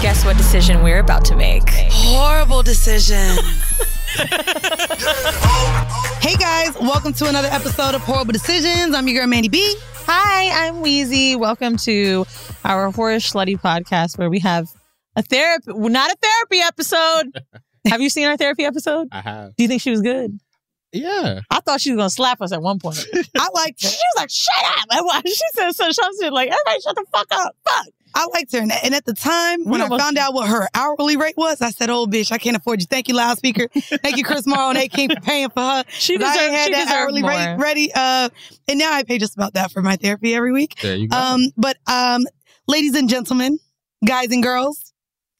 Guess what decision we're about to make? Horrible decision. hey guys, welcome to another episode of Horrible Decisions. I'm your girl Mandii B. Hi, I'm Weezy. Welcome to our Horror Slutty podcast where we have a therapy, not a therapy episode. have you seen our therapy episode? I have. Do you think she was good? Yeah. I thought she was gonna slap us at one point. I liked her. She was like, "Shut up!" And why- She said some shit like, "Everybody, shut the fuck up!" Fuck. I liked her. And and at the time, when I found out what her hourly rate was, I said, oh, bitch, I can't afford you. Thank you, loudspeaker. Thank you, Chris Morrow and A King for paying for her. She 'Cause I deserved- ain't had she that deserved hourly more. rate ready. Uh, and now I pay just about that for my therapy every week. There you go. Um, but um, ladies and gentlemen, guys and girls,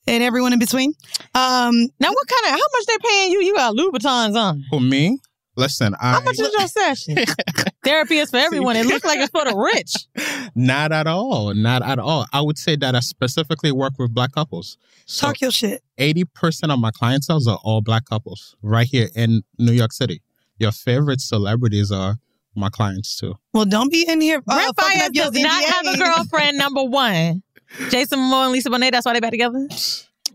and everyone in between. Um, Now, what kind of? How much they paying you? You got Louboutins on. For me, listen, I How much is your session? Therapy is for everyone. It looks like it's for the rich. not at all. Not at all. I would say that I specifically work with black couples. So talk your shit. 80% of my clientele are all black couples right here in New York City. Your favorite celebrities are my clients too. Well, don't be in here. Uh, Brent fucking Faiyaz up your does not have a girlfriend. Number one, Jason Momoa and Lisa Bonet. That's why they back together.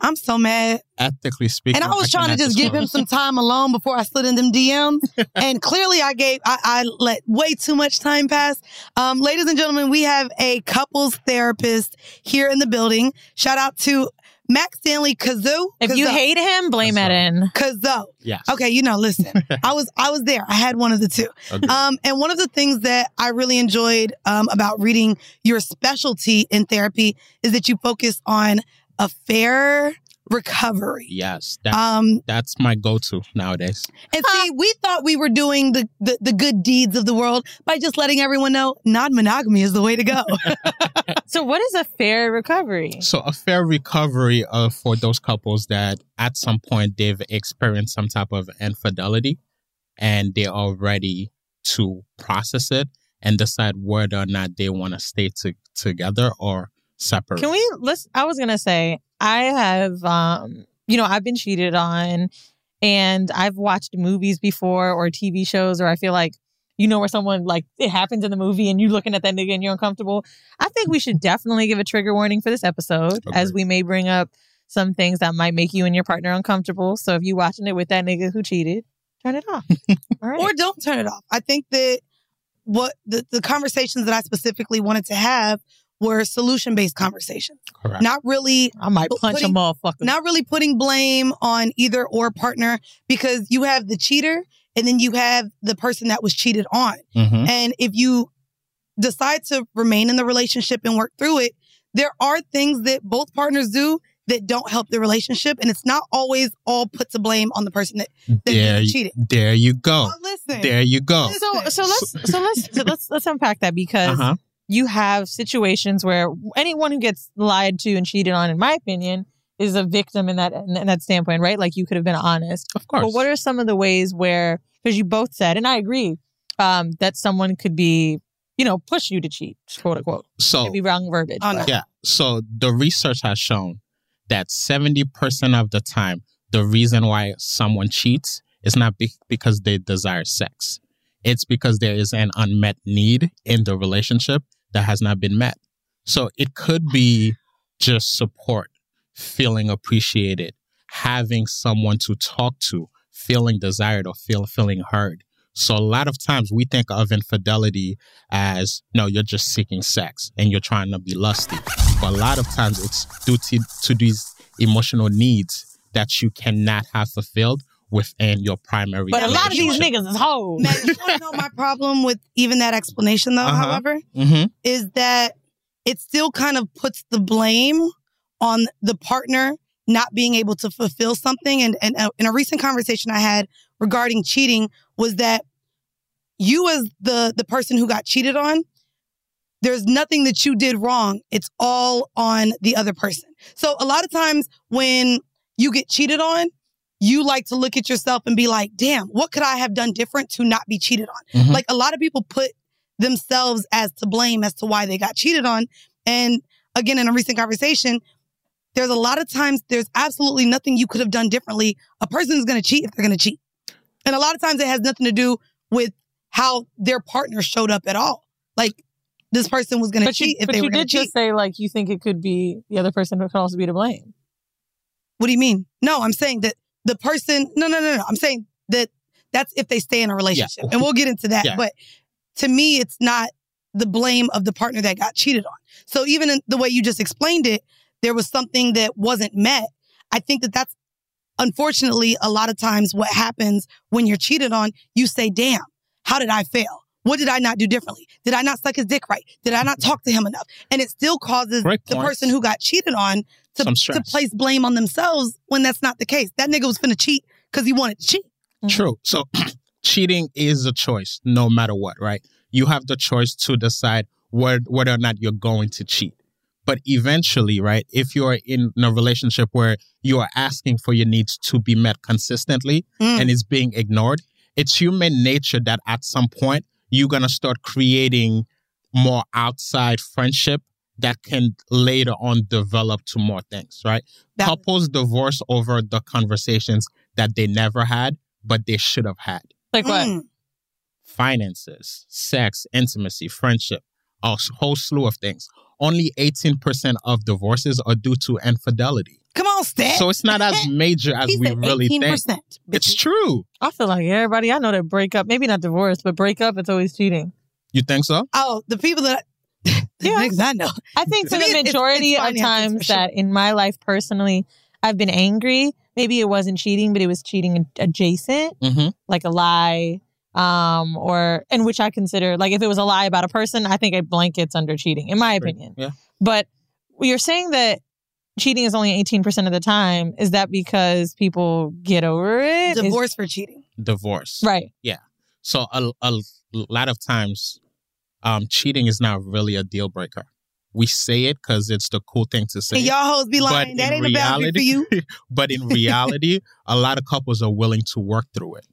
I'm so mad. Ethically speaking, And I was trying to just give him some time alone before I slid in them DMs. and clearly I gave, I, I let way too much time pass. Um, ladies and gentlemen, we have a couples therapist here in the building. Shout out to Max Stanley Kazoo. If you hate him, blame Eden. Kazoo. Yeah. Okay, you know, listen. I was I was there. I had one of the two. Agreed. Um, and one of the things that I really enjoyed um, about reading your specialty in therapy is that you focus on affair recovery. Yes. That's, Um, that's my go-to nowadays. and see, we thought we were doing the, the the good deeds of the world by just letting everyone know non-monogamy is the way to go. So, what is affair recovery? So affair recovery uh, for those couples that at some point they've experienced some type of infidelity and they are ready to process it and decide whether or not they want to stay to, together or separate. Can we let's I was gonna say I have um you know, I've been cheated on and I've watched movies before or TV shows or I feel like you know where someone like it happens in the movie and you're looking at that nigga and you're uncomfortable. I think we should definitely give a trigger warning for this episode as we may bring up some things that might make you and your partner uncomfortable. So if you're watching it with that nigga who cheated, turn it off. All right. or don't turn it off. I think that what the, the conversations that I specifically wanted to have were solution based conversations, Correct. not really I might But punch a putting- motherfucker. not really putting blame on either or partner because you have the cheater and then you have the person that was cheated on. Mhm. And if you decide to remain in the relationship and work through it, there are things that both partners do that don't help the relationship. And it's not always all put to blame on the person that, that There, cheated. there you go. Oh, listen. There you go. so so let's so let's so let's let's unpack that because Uh-huh. You have situations where anyone who gets lied to and cheated on, in my opinion, is a victim in that in that standpoint, right? Like you could have been honest. Of course. But what are some of the ways where because you both said, and I agree, um, that someone could be, you know, push you to cheat, quote unquote. so Could be wrong verbiage. Oh, no. Yeah. So the research has shown that 70% of the time, the reason why someone cheats is not be- because they desire sex. It's because there is an unmet need in the relationship that has not been met. So it could be just support, feeling appreciated, having someone to talk to, feeling desired or feel, feeling heard. So a lot of times we think of infidelity as no, you're just seeking sex and you're trying to be lusty. But a lot of times it's due to, to these emotional needs that you cannot have fulfilled within your primary. But a lot of these niggas is hoes. Matt, you want to know my problem with even that explanation, though, Uh-huh. however, Mhm. is that it still kind of puts the blame on the partner not being able to fulfill something. And, and uh, in a recent conversation I had regarding cheating was that you as the the person who got cheated on, there's nothing that you did wrong. It's all on the other person. So a lot of times when you get cheated on, you like to look at yourself and be like, damn, what could I have done different to not be cheated on? Mhm. Like a lot of people put themselves as to blame as to why they got cheated on. And again, in a recent conversation, there's a lot of times there's absolutely nothing you could have done differently. A person is going to cheat if they're going to cheat. And a lot of times it has nothing to do with how their partner showed up at all. Like this person was going to But you, cheat if they were going to cheat. Did just say like you think it could be the other person who could also be to blame. What do you mean? No, I'm saying that the person, no, no, no, no. I'm saying that that's if they stay in a relationship. And we'll get into that. Yeah. But to me, it's not the blame of the partner that got cheated on. So even in the way you just explained it, there was something that wasn't met. I think that that's unfortunately a lot of times what happens when you're cheated on. You say, damn, how did I fail? What did I not do differently? Did I not suck his dick right? Did I not mm-hmm. talk to him enough? And it still causes Great the points. person who got cheated on to, to place blame on themselves when that's not the case. That nigga was finna cheat because he wanted to cheat. True. So cheating is a choice, no matter what, right? You have the choice to decide whether, whether or not you're going to cheat. But eventually, right, if you're in a relationship where you are asking for your needs to be met consistently Mm. and it's being ignored, it's human nature that at some point you're going to start creating more outside friendship that can later on develop to more things, right? That- Couples divorce over the conversations that they never had, but they should have had. Like what? Mm. Finances, sex, intimacy, friendship, a whole slew of things. Only 18% of divorces are due to infidelity. Come on, Stat. So it's not as major as we really 18%. think. It's true. I feel like everybody I know that break up, maybe not divorce, but break up, it's always cheating. You think so? Oh, the people that the Yeah. I know. I think for me, the it's- it's majority of times sure. that in my life personally, I've been angry. Maybe it wasn't cheating, but it was cheating adjacent, Mm-hmm. like a lie, um, or in which I consider like if it was a lie about a person, I think it blankets under cheating, in my opinion. Yeah. But you're saying that cheating is only 18% of the time. Is that because people get over it? Divorce for cheating. Divorce. right. Yeah. So a, a lot of times, um, cheating is not really a deal breaker. We say it because it's the cool thing to say. And y'all hoes be But lying. That in ain't a boundary for reality- you. but in reality, a lot of couples are willing to work through it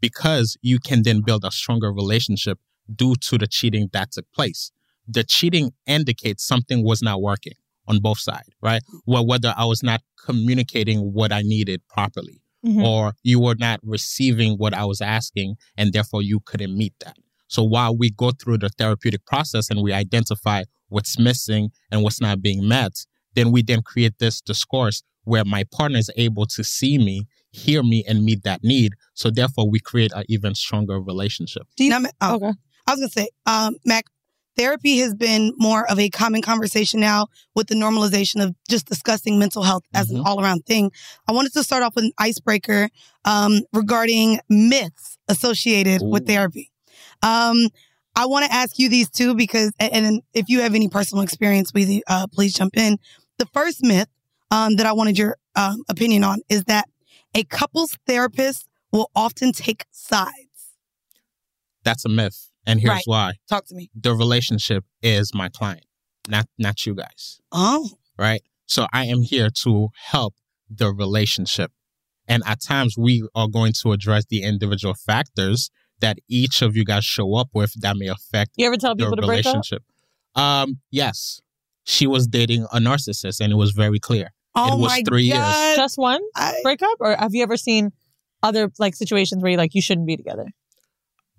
because you can then build a stronger relationship due to the cheating that took place. The cheating indicates something was not working on both sides, right? Well, whether I was not communicating what I needed properly Mhm. or you were not receiving what I was asking and therefore you couldn't meet that. So while we go through the therapeutic process and we identify what's missing and what's not being met, then we then create this discourse where my partner is able to see me, hear me, and meet that need. So therefore, we create an even stronger relationship. Now, Ma- oh, Okay. I was gonna say, um, Mac, therapy has been more of a common conversation now with the normalization of just discussing mental health as an Mhm. all around thing. I wanted to start off with an icebreaker um, regarding myths associated with therapy. Um, I want to ask you these two because, and, if you have any personal experience with it, uh, please jump in. The first myth um, that I wanted your um, opinion on is that a couples therapist will often take sides. That's a myth. And here's Right. why. Talk to me. The relationship is my client, not not you guys. Oh, right? So I am here to help the relationship. And at times we are going to address the individual factors that each of you guys show up with that may affect You ever tell the people to break up? relationship. Um, yes. She was dating a narcissist and it was very clear. oh It was my three years. God. Just one I- breakup? Or have you ever seen other like situations where you like you shouldn't be together?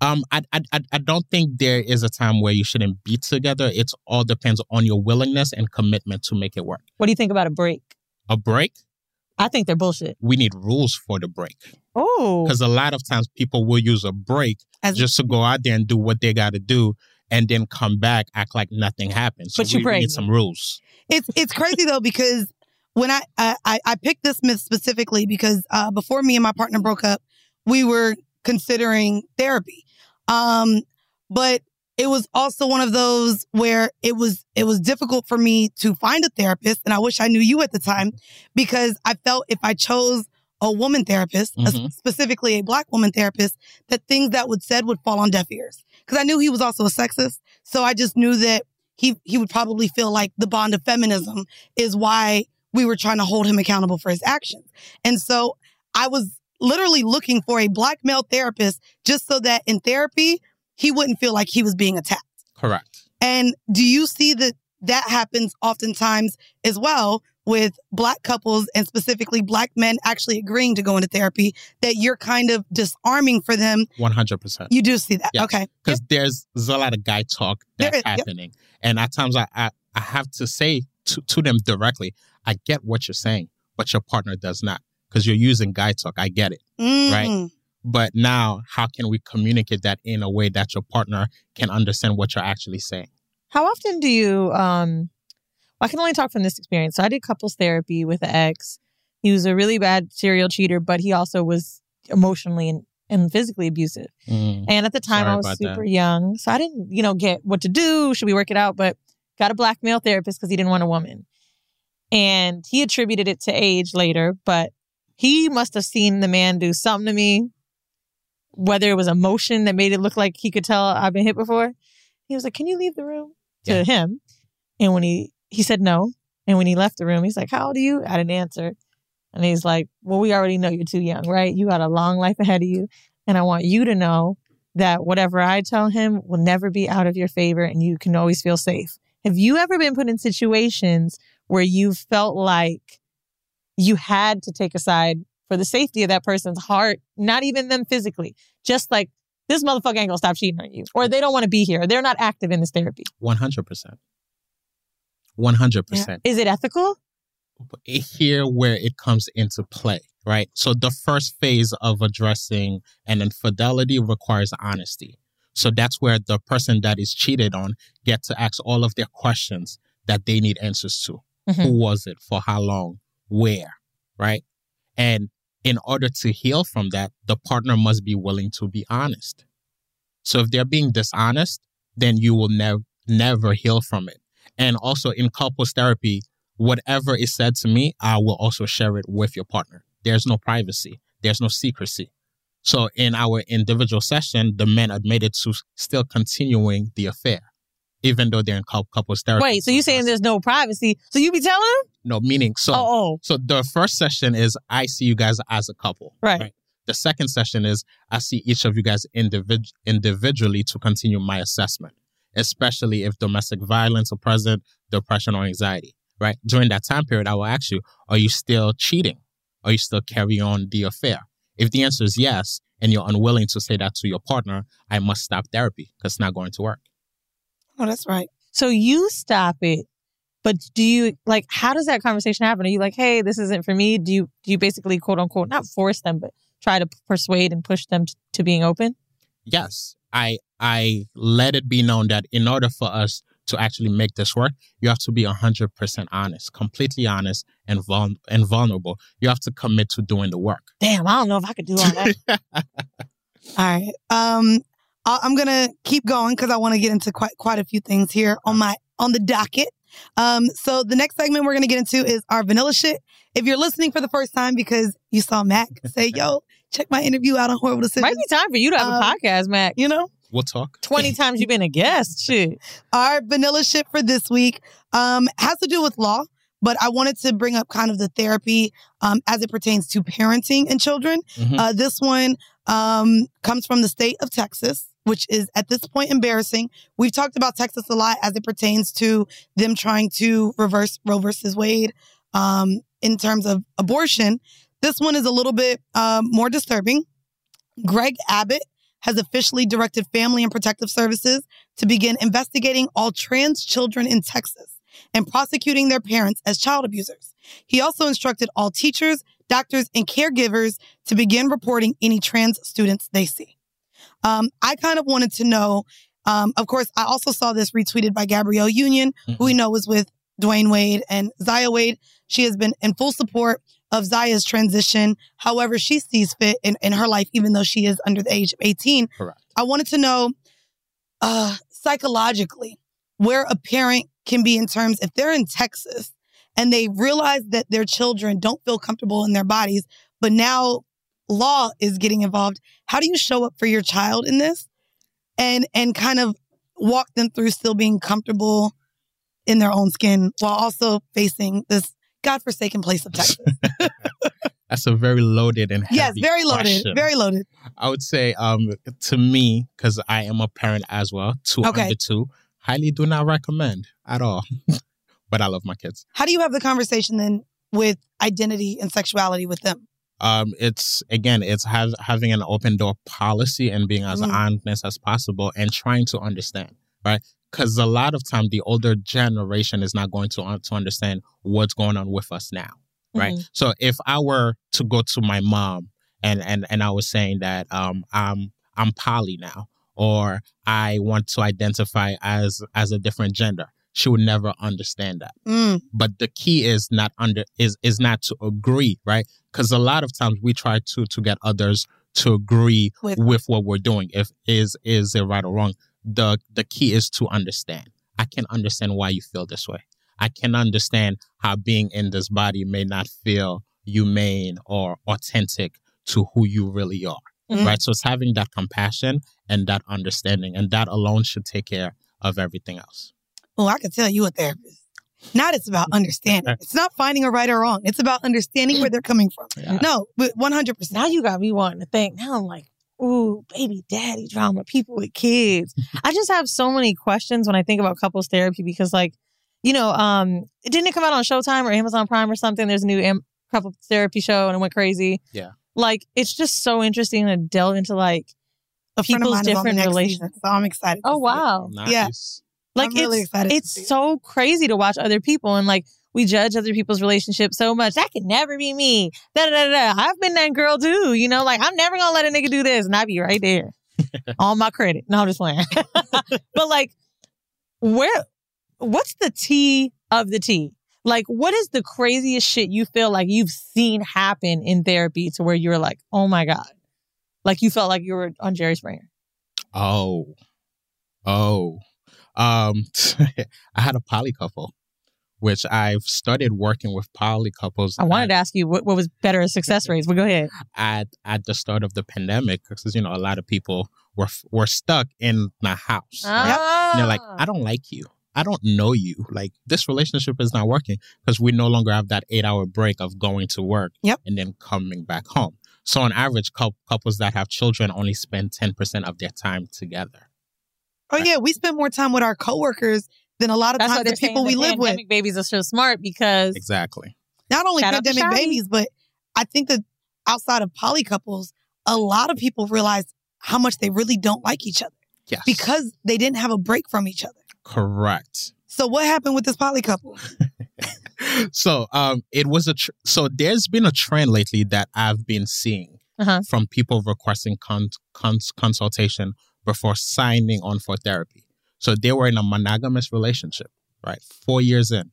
Um, I, I, I- I don't think there is a time where you shouldn't be together. It all depends on your willingness and commitment to make it work. What do you think about a break? A break, I think they're bullshit. we need rules for the break. Oh, Because a lot of times people will use a break As- just to go out there and do what they got to do and then come back, act like nothing happened. So But you we need some rules. It's it's crazy though because when I I, I- I picked this myth specifically because uh, before me and my partner broke up, we were considering therapy, um, but it was also one of those where it was it was difficult for me to find a therapist, and I wish I knew you at the time because I felt if I chose a woman therapist, a- Mhm. specifically a black woman therapist, that things that would said would fall on deaf ears because I knew he was also a sexist, so I just knew that he he would probably feel like the bond of feminism is why we were trying to hold him accountable for his actions. And so I was literally looking for a black male therapist just so that in therapy he wouldn't feel like he was being attacked. Correct. And do you see that that happens oftentimes as well with black couples and specifically black men actually agreeing to go into therapy that you're kind of disarming for them? 100%. You do see that. Yes. Okay. Because there's, there's a lot of guy talk that's is, yep. happening. And at times I, I, I have to say to, to them directly, I get what you're saying, but your partner does not because you're using guy talk. I get it. Right. Mhm. But now, how can we communicate that in a way that your partner can understand what you're actually saying? how often do you? Um, well, I can only talk from this experience. So I did couples therapy with an ex. He was a really bad serial cheater, but he also was emotionally and, and physically abusive. Mm. And at the time, I was super that. young, so I didn't, you know, get what to do. Should we work it out? But got a black male therapist because he didn't want a woman, and he attributed it to age later. But he must have seen the man do something to me, whether it was emotion that made it look like he could tell I've been hit before. He was like, "Can you leave the room?" To him, and when he he said no, and when he left the room, he's like, "How old are you?" I didn't answer, and he's like, "Well, we already know you're too young, right? You got a long life ahead of you." And I want you to know that whatever I tell him will never be out of your favor and you can always feel safe. Have you ever been put in situations where you felt like you had to take a side for the safety of that person's heart, not even them physically, just like this motherfucker ain't gonna stop cheating on you, or they don't want to be here, they're not active in this therapy. 100%. 100%. Is it ethical? here where it comes into play, right? So the first phase of addressing an infidelity requires honesty. So that's where the person that is cheated on get to ask all of their questions that they need answers to. Mhm. Who was it? For how long? Where? Right? And in order to heal from that, the partner must be willing to be honest. So if they're being dishonest, then you will never never heal from it. And also in couples therapy, whatever is said to me, I will also share it with your partner. There's no privacy. There's no secrecy. So in our individual session, the men admitted to still continuing the affair, even though they're in cou- couples therapy. Wait, so you're saying there's no privacy? So you be telling them? no meaning? So oh, oh, so the first session is I see you guys as a couple. Right. The second session is I see each of you guys individ- individually to continue my assessment, especially if domestic violence are present, depression or anxiety. Right. During that time period, I will ask you, are you still cheating? Are you still carrying on the affair? If the answer is yes, and you're unwilling to say that to your partner, I must stop therapy because it's not going to work. Oh, that's right. So you stop it, but do you like how does that conversation happen? Are you like, hey, this isn't for me? Do you do you basically quote unquote not force them, but try to persuade and push them t- to being open? yes, I I let it be known that in order for us to actually make this work, you have to be 100% honest, completely honest and, vul- and vulnerable. You have to commit to doing the work. Damn, I don't know if I could do all that. All right. Um, I- I'm gonna keep going because I want to get into quite quite a few things here on my on the docket. Um, so the next segment we're gonna get into is our vanilla shit. If you're listening for the first time because you saw Mac say, "Yo, check my interview out on Horrible Decisions," Might be time for you to have Um, a podcast, Mac. you know, We'll talk. 20 times you've been a guest. Shit. our vanilla shit for this week um, has to do with law, but I wanted to bring up kind of the therapy um, as it pertains to parenting and children. Mhm. Uh, this one um, comes from the state of Texas, which is at this point embarrassing. We've talked about Texas a lot as it pertains to them trying to reverse Roe versus Wade um, in terms of abortion. This one is a little bit um, more disturbing. Greg Abbott has officially directed Family and Protective Services to begin investigating all trans children in Texas and prosecuting their parents as child abusers. He also instructed all teachers, doctors, and caregivers to begin reporting any trans students they see. Um, I kind of wanted to know. Um, of course, I also saw this retweeted by Gabrielle Union, who we know was with Dwyane Wade and Zaya Wade. She has been in full support of Zaya's transition, however she sees fit in, in her life, even though she is under the age of 18. Correct. I wanted to know uh, psychologically where a parent can be in terms if they're in Texas and they realize that their children don't feel comfortable in their bodies, but now law is getting involved. How do you show up for your child in this and and kind of walk them through still being comfortable in their own skin while also facing this godforsaken place of Texas? That's a very loaded and yes, very loaded, question. very loaded. I would say, um, to me, because I am a parent as well, two Okay. under two, highly do not recommend at all. but I love my kids. How do you have the conversation then with identity and sexuality with them? Um, it's again, it's have, having an open door policy and being as Mm. honest as possible and trying to understand, right? Because a lot of time, the older generation is not going to un- to understand what's going on with us now, right? Mhm. So if I were to go to my mom and and and I was saying that um I'm I'm poly now or I want to identify as as a different gender, she would never understand that. Mm, But the key is not under is is not to agree, right? Because a lot of times we try to to get others to agree With- with, what we're doing. If is is it right or wrong? The the key is to understand. I can understand why you feel this way. I can understand how being in this body may not feel humane or authentic to who you really are. Mhm. Right. So it's having that compassion and that understanding, and that alone should take care of everything else. Oh, I can tell you a therapist. Not it's about understanding. It's not finding a right or wrong. It's about understanding where they're coming from. Yeah. No, one hundred percent. Now you got me wanting to think. Now I'm like, ooh, baby daddy drama, people with kids. I just have so many questions when I think about couples therapy because, like, you know, um, it didn't it come out on Showtime or Amazon Prime or something? There's a new am- couple therapy show and it went crazy. Yeah. Like, it's just so interesting to delve into like A people's mine is on the different next relations. so I'm excited. Oh see it. wow! Yeah. Like I'm really it's excited it's so crazy to watch other people and like we judge other people's relationships so much. That could never be me. Da da da da. I've been that girl too. You know, like I'm never gonna let a nigga do this, and I'd be right there on my credit. No, I'm just playing. but like, where? What's the T of the T? Like, what is the craziest shit you feel like you've seen happen in therapy to where you're like, oh my god, like you felt like you were on Jerry Springer? Oh, oh, um, I had a poly couple, which I've started working with poly couples. I wanted to ask you what, what was better success rates, but go ahead. at at the start of the pandemic because you know a lot of people were were stuck in the house. right? And they're like, Ah. I don't like you. I don't know you. Like this relationship is not working because we no longer have that eight hour break of going to work Yep. and then coming back home. So on average, cou- couples that have children only spend ten percent of their time together. Oh yeah, we spend more time with our coworkers than a lot of That's times the people saying we the live with. pandemic babies are so smart because Exactly. Not only Shout pandemic babies, but I think that outside of poly couples, a lot of people realize how much they really don't like each other Yes. because they didn't have a break from each other. correct. So what happened with this poly couple? so um it was a tr- so there's been a trend lately that i've been seeing Uh-huh. from people requesting con- cons- consultation before signing on for therapy so they were in a monogamous relationship right four years in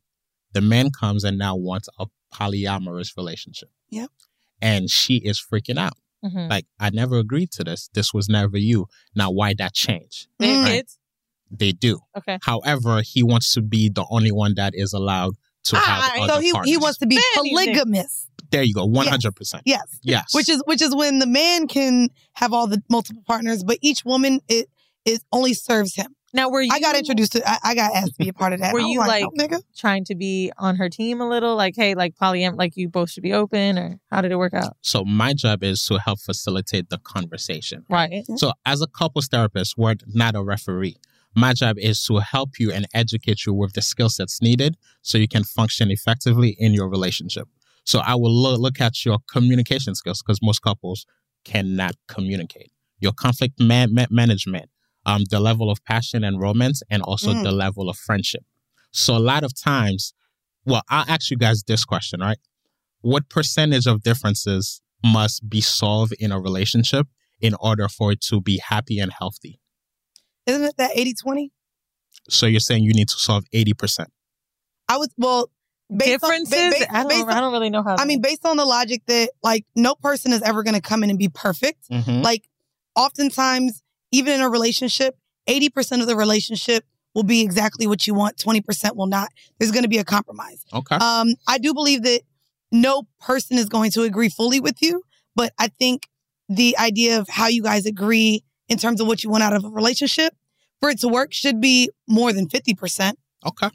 the man comes and now wants a polyamorous relationship Yep. and she is freaking out Mhm. like i never agreed to this this was never you now why that change They have kids. they do Okay. however he wants to be the only one that is allowed to Ah, have other So he he wants to be Man, polygamous. There you go, one hundred percent. Yes. Yes, Which is which is when the man can have all the multiple partners, but each woman it it only serves him. Now, were you? I got introduced to I, I got asked to be a part of that. Were you, like, like- no, nigga? trying to be on her team a little, like, hey, like polyam, like you both should be open, or how did it work out? So my job is to help facilitate the conversation. Right. So as a couples therapist, we're not a referee. My job is to help you and educate you with the skill sets needed so you can function effectively in your relationship. So I will lo- look at your communication skills because most couples cannot communicate. Your conflict ma- ma- management, um, the level of passion and romance, and also Mm. the level of friendship. So a lot of times, well, I'll ask you guys this question, right? what percentage of differences must be solved in a relationship in order for it to be happy and healthy? Isn't it that 80 20? So you're saying you need to solve 80%. I would, well, based on- ba- Differences? based- I don't. based on- I don't really know how. I mean, based on the logic that like no person is ever going to come in and be perfect. Mhm. Like oftentimes, even in a relationship, 80% of the relationship will be exactly what you want, 20% will not. There's going to be a compromise. Okay. Um, I do believe that no person is going to agree fully with you, but I think the idea of how you guys agree in terms of what you want out of a relationship for it to work should be more than 50%. okay.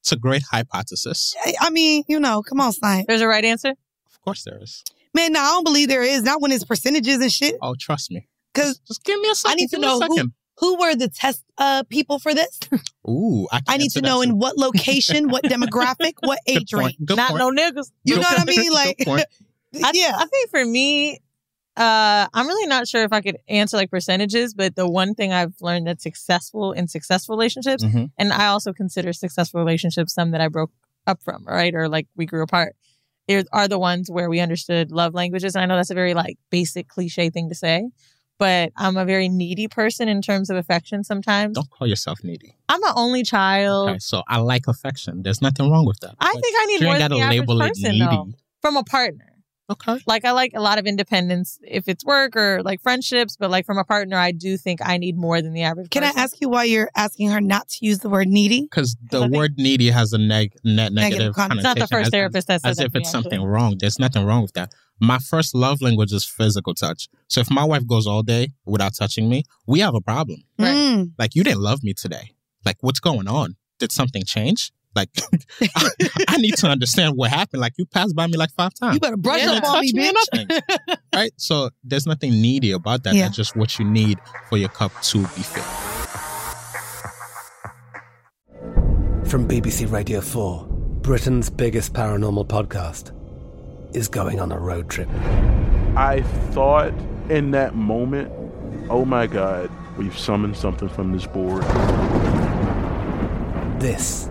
It's a great hypothesis. I, I mean, you know, come on, science. there's a right answer. Of course there is. Man, no, I don't believe there is. Not when it's percentages and shit. Oh, trust me. Because Just give me a second. I need to give me a know who, who were the test uh, people for this. Ooh, I, can I need to know in what location, what demographic, what Good age range. Good Not point. no niggas. You Good know what I mean? Like. I, yeah. I think for me, uh, I'm really not sure if I could answer like percentages, but the one thing I've learned that's successful in successful relationships, Mhm. and I also consider successful relationships some that I broke up from, right? Or like we grew apart. Are the ones where we understood love languages. And I know that's a very like basic cliche thing to say, but I'm a very needy person in terms of affection sometimes. Don't call yourself needy. I'm an only child. Okay, so I like affection. There's nothing wrong with that. I But think I need more than the average label person needy. though, from a partner. Okay. Like I like a lot of independence if it's work or like friendships, but like from a partner, I do think I need more than the average. Can I ask you why you're asking her not to use the word needy? Because I the think- word needy has a neg- net negative, Negative connotation. It's not the first as- therapist that said as that if to me, it's something actually. wrong. There's nothing wrong with that. My first love language is physical touch. So if my wife goes all day without touching me, we have a problem. Right. Mm. Like you didn't love me today. Like what's going on? Did something change? Like I, I need to understand what happened. Like you passed by me like five times. You better brush You up on me, touch me bitch. nothing. right? So there's nothing needy about that. Yeah. That's just what you need for your cup to be filled. From BBC Radio 4, Britain's biggest paranormal podcast is going on a road trip. I thought in that moment, oh my God, we've summoned something from this board. This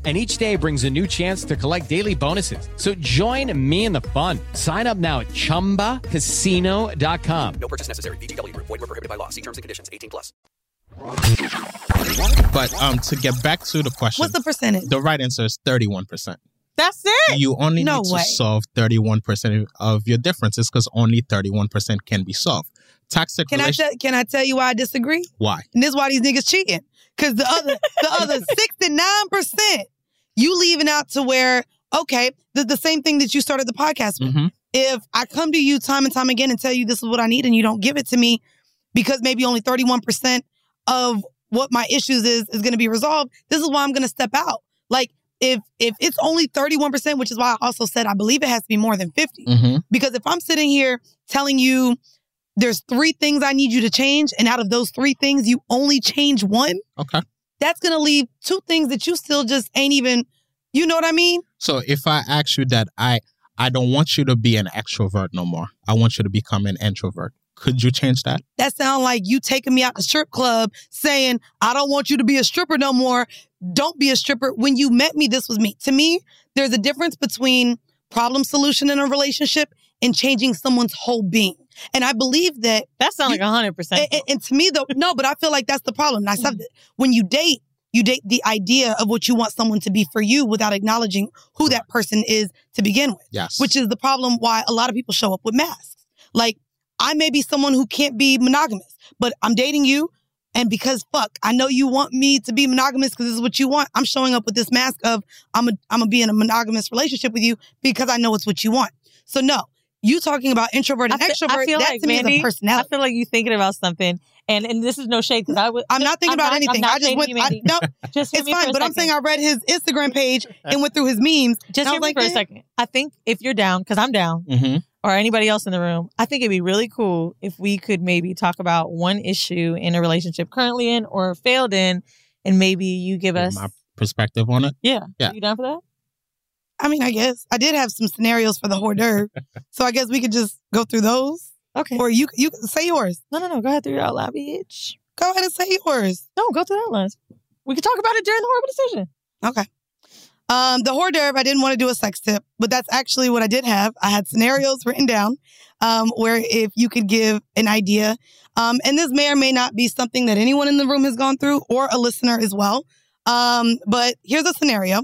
And each day brings a new chance to collect daily bonuses. So join me in the fun. Sign up now at chumbacasino.com. No purchase necessary. VGW Group. Void were prohibited by law. See terms and conditions. 18 plus. But um, to get back to the question, What's the percentage? the right answer is 31%. That's it. You only No need to solve 31% of your differences because only 31% can be solved. Toxic Can I relation- tell? Can I tell you why I disagree? Why? And this is why these niggas cheating. Cause the other, the other sixty nine percent, you leaving out to where okay, the, the same thing that you started the podcast with. Mhm. If I come to you time and time again and tell you this is what I need and you don't give it to me because maybe only thirty one percent of what my issues is is going to be resolved, this is why I'm going to step out. Like if if it's only thirty one percent, which is why I also said I believe it has to be more than 50 hmm because if I'm sitting here telling you there's three things I need you to change, and out of those three things, you only change one, Okay. That's gonna leave two things that you still just ain't even, you know what I mean? So if I ask you that I I don't want you to be an extrovert no more. I want you to become an introvert. Could you change that? That sound like you taking me out to strip club saying, I don't want you to be a stripper no more. Don't be a stripper. When you met me, this was me. To me, there's a difference between problem solution in a relationship and changing someone's whole being. And I believe that That sounds like hundred percent. And, and- and to me, though, no, but I feel like that's the problem. And I said mm. that when you date, you date the idea of what you want someone to be for you without acknowledging who that person is to begin with, Yes. which is the problem why a lot of people show up with masks. Like, I may be someone who can't be monogamous, but I'm dating you. And because fuck, I know you want me to be monogamous because this is what you want. I'm showing up with this mask of I'm a, I'm gonna be in a monogamous relationship with you because I know it's what you want. So no, You talking about introvert and I fe- extrovert? I feel that like to me is a personality. I feel like you thinking about something, and and this is no shade because I was. I'm not thinking I'm about not- I'm anything. not I just shading went. you, I, no, Just it's fine. a But I'm saying I read his Instagram page and went through his memes. Just hear me like, for a eh. second. I think if you're down, because I'm down, Mm-hmm. or anybody else in the room, I think it'd be really cool if we could maybe talk about one issue in a relationship currently in or failed in, and maybe you give us. My perspective on it. yeah. Yeah. You down for that? I mean, I guess I did have some scenarios for the hors d'oeuvre, so I guess we could just go through those. Okay. Or you you say yours. No, no, no. Go ahead through your outline, bitch. Go ahead and say yours. No, go through the outlines. We could talk about it during the horrible decision. Okay. Um, the hors d'oeuvre, I didn't want to do a sex tip, but that's actually what I did have. I had scenarios written down um, where if you could give an idea, um, and this may or may not be something that anyone in the room has gone through or a listener as well. Um, but here's a scenario.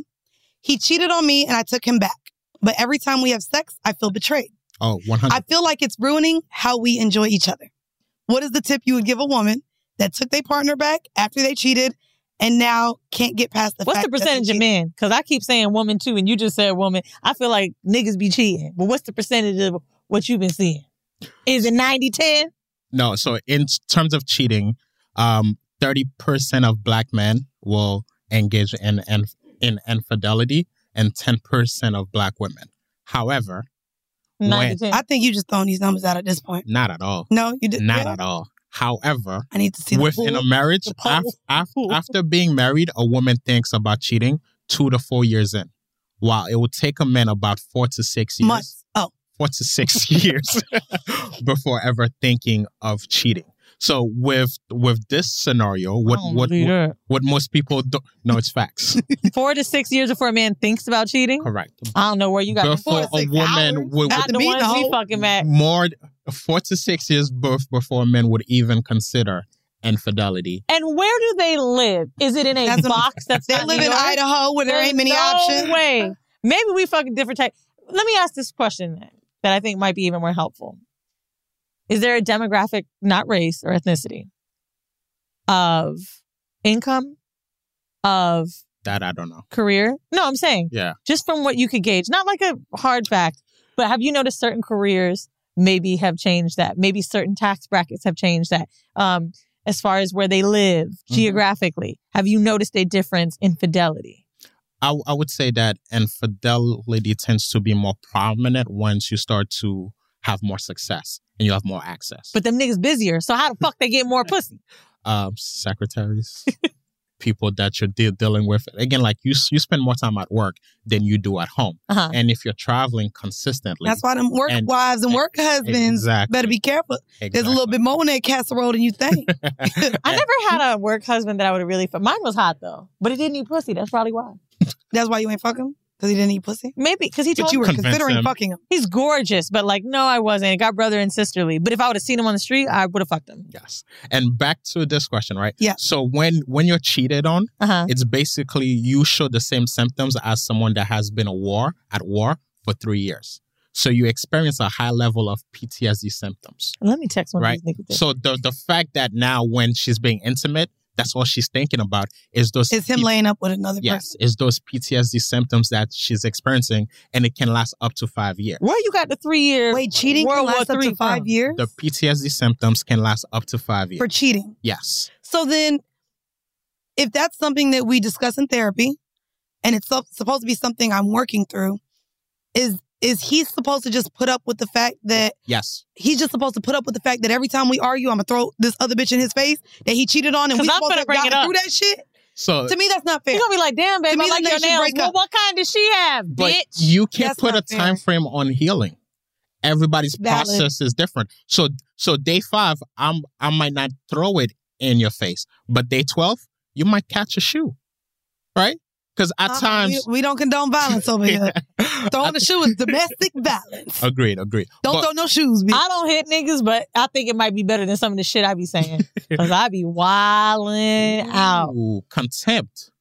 He cheated on me and I took him back. But every time we have sex, I feel betrayed. Oh, 100. I feel like it's ruining how we enjoy each other. What is the tip you would give a woman that took their partner back after they cheated and now can't get past the What's fact the that percentage of men? Because I keep saying woman too, and you just said woman. I feel like niggas be cheating. But what's the percentage of what you've been seeing? Is it 90 10? No, so in terms of cheating, um, 30% of black men will engage in, in, in infidelity and 10% of black women. However, when, I think you just throwing these numbers out at this point. not at all. No, you did Not yeah. at all. However, I need to see within pool. a marriage, The pool. af, af, after being married, a woman thinks about cheating two to four years in, while it would take a man about four to six years. months. Oh, four to six years before ever thinking of cheating. So with with this scenario, what what what, what most people don't no, it's facts. Four to six years before a man thinks about cheating. Correct. I don't know where you got the Before four to a woman hours. would, Not to the ones we fucking met. more four to six years bef- before men would even consider infidelity. And where do they live? Is it in a That's what- box that's they live in York? Idaho where there There's ain't many no options. way. Maybe we fucking different type. Let me ask this question then, that I think might be even more helpful. Is there a demographic, not race or ethnicity, of income, of That I don't know. career? No, I'm saying Yeah. just from what you could gauge, not like a hard fact, but have you noticed certain careers maybe have changed that? Maybe certain tax brackets have changed that. Um, as far as where they live Mm-hmm. geographically, have you noticed a difference in fidelity? I, I would say that infidelity tends to be more prominent once you start to have more success and you have more access. But them niggas busier, so how the fuck they get more pussy? um, secretaries, people that you're de- dealing with. Again, like you, you spend more time at work than you do at home. Uh-huh. And if you're traveling consistently, That's why them work And- wives and work husbands Exactly. better be careful. There's a little bit more in that casserole than you think. I never had a work husband that I would have really. Fu- Mine was hot though, but it didn't eat pussy. That's probably why. That's why you ain't fucking because he didn't eat pussy. Maybe because he But told you were considering him. fucking him. he's gorgeous, but like no, I wasn't. It got brother and sisterly. But if I would have seen him on the street, I would have fucked him. Yes. And back to this question, right? Yeah. So when when you're cheated on, Uh huh. it's basically you show the same symptoms as someone that has been a war at war for three years. So you experience a high level of PTSD symptoms. Let me text one Right. of these niggas. So the the fact that now when she's being intimate, that's all she's thinking about is those is him P- laying up with another Yes, is those PTSD symptoms that she's experiencing, and it can last up to five years. why you got the three years. Wait, cheating can World War last up to five from? years The PTSD symptoms can last up to five years. for cheating. yes. So then, if that's something that we discuss in therapy, and it's supposed to be something I'm working through, is is he supposed to just put up with the fact that Yes. he's just supposed to put up with the fact that every time we argue, I'm gonna throw this other bitch in his face that he cheated on, and we I'm supposed to gonna bring it up. through that shit? So, To me, that's not fair. you're gonna be like, damn, baby, To me, I like your nails. break Well, up. what kind does she have, but bitch? you can't That's put a fair. time frame on healing. Everybody's Valid. process is different. So, so day five, I'm I might not throw it in your face, but day twelve, you might catch a shoe, right? Because at Uh-uh, times, we, we don't condone violence over here. Throwing the shoe is domestic violence. agreed, agreed. Don't But- throw no shoes, bitch. I don't hit niggas, but I think it might be better than some of the shit I be saying. Cause I be wilding out. Ooh, contempt,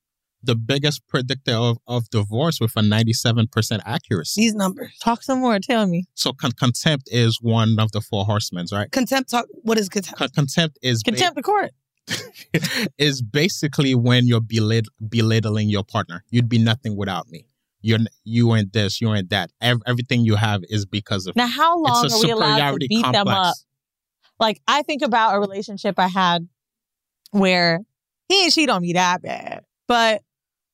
the biggest predictor of, of divorce with a 97% accuracy. These numbers. Talk some more. Tell me. So con- contempt is one of the four horsemen, right? Contempt talk. What is contempt? Con- contempt is ba- Contempt the court. is basically when you're belit- belittling your partner. You'd be nothing without me. you're you ain't this, you ain't that. Ev- everything you have is because of me. Now, how long are we allowed to beat them up? Like, I think about a relationship I had where he ain't cheat on me that bad. But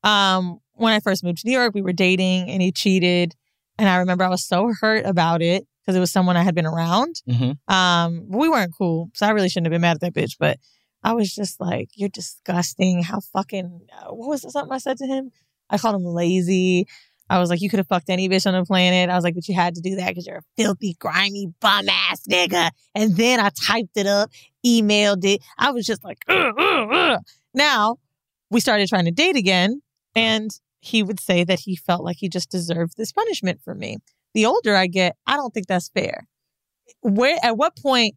um, when I first moved to New York, we were dating and he cheated. And I remember I was so hurt about it because it was someone I had been around. Mhm. Um, we weren't cool. So I really shouldn't have been mad at that bitch. But I was just like, you're disgusting. How fucking, uh, what was something I said to him? I called him lazy. I was like, you could have fucked any bitch on the planet. I was like, but you had to do that because you're a filthy, grimy, bum ass nigga. And then I typed it up, emailed it. I was just like, now we started trying to date again. And he would say that he felt like he just deserved this punishment from me. The older I get, I don't think that's fair. Where, at what point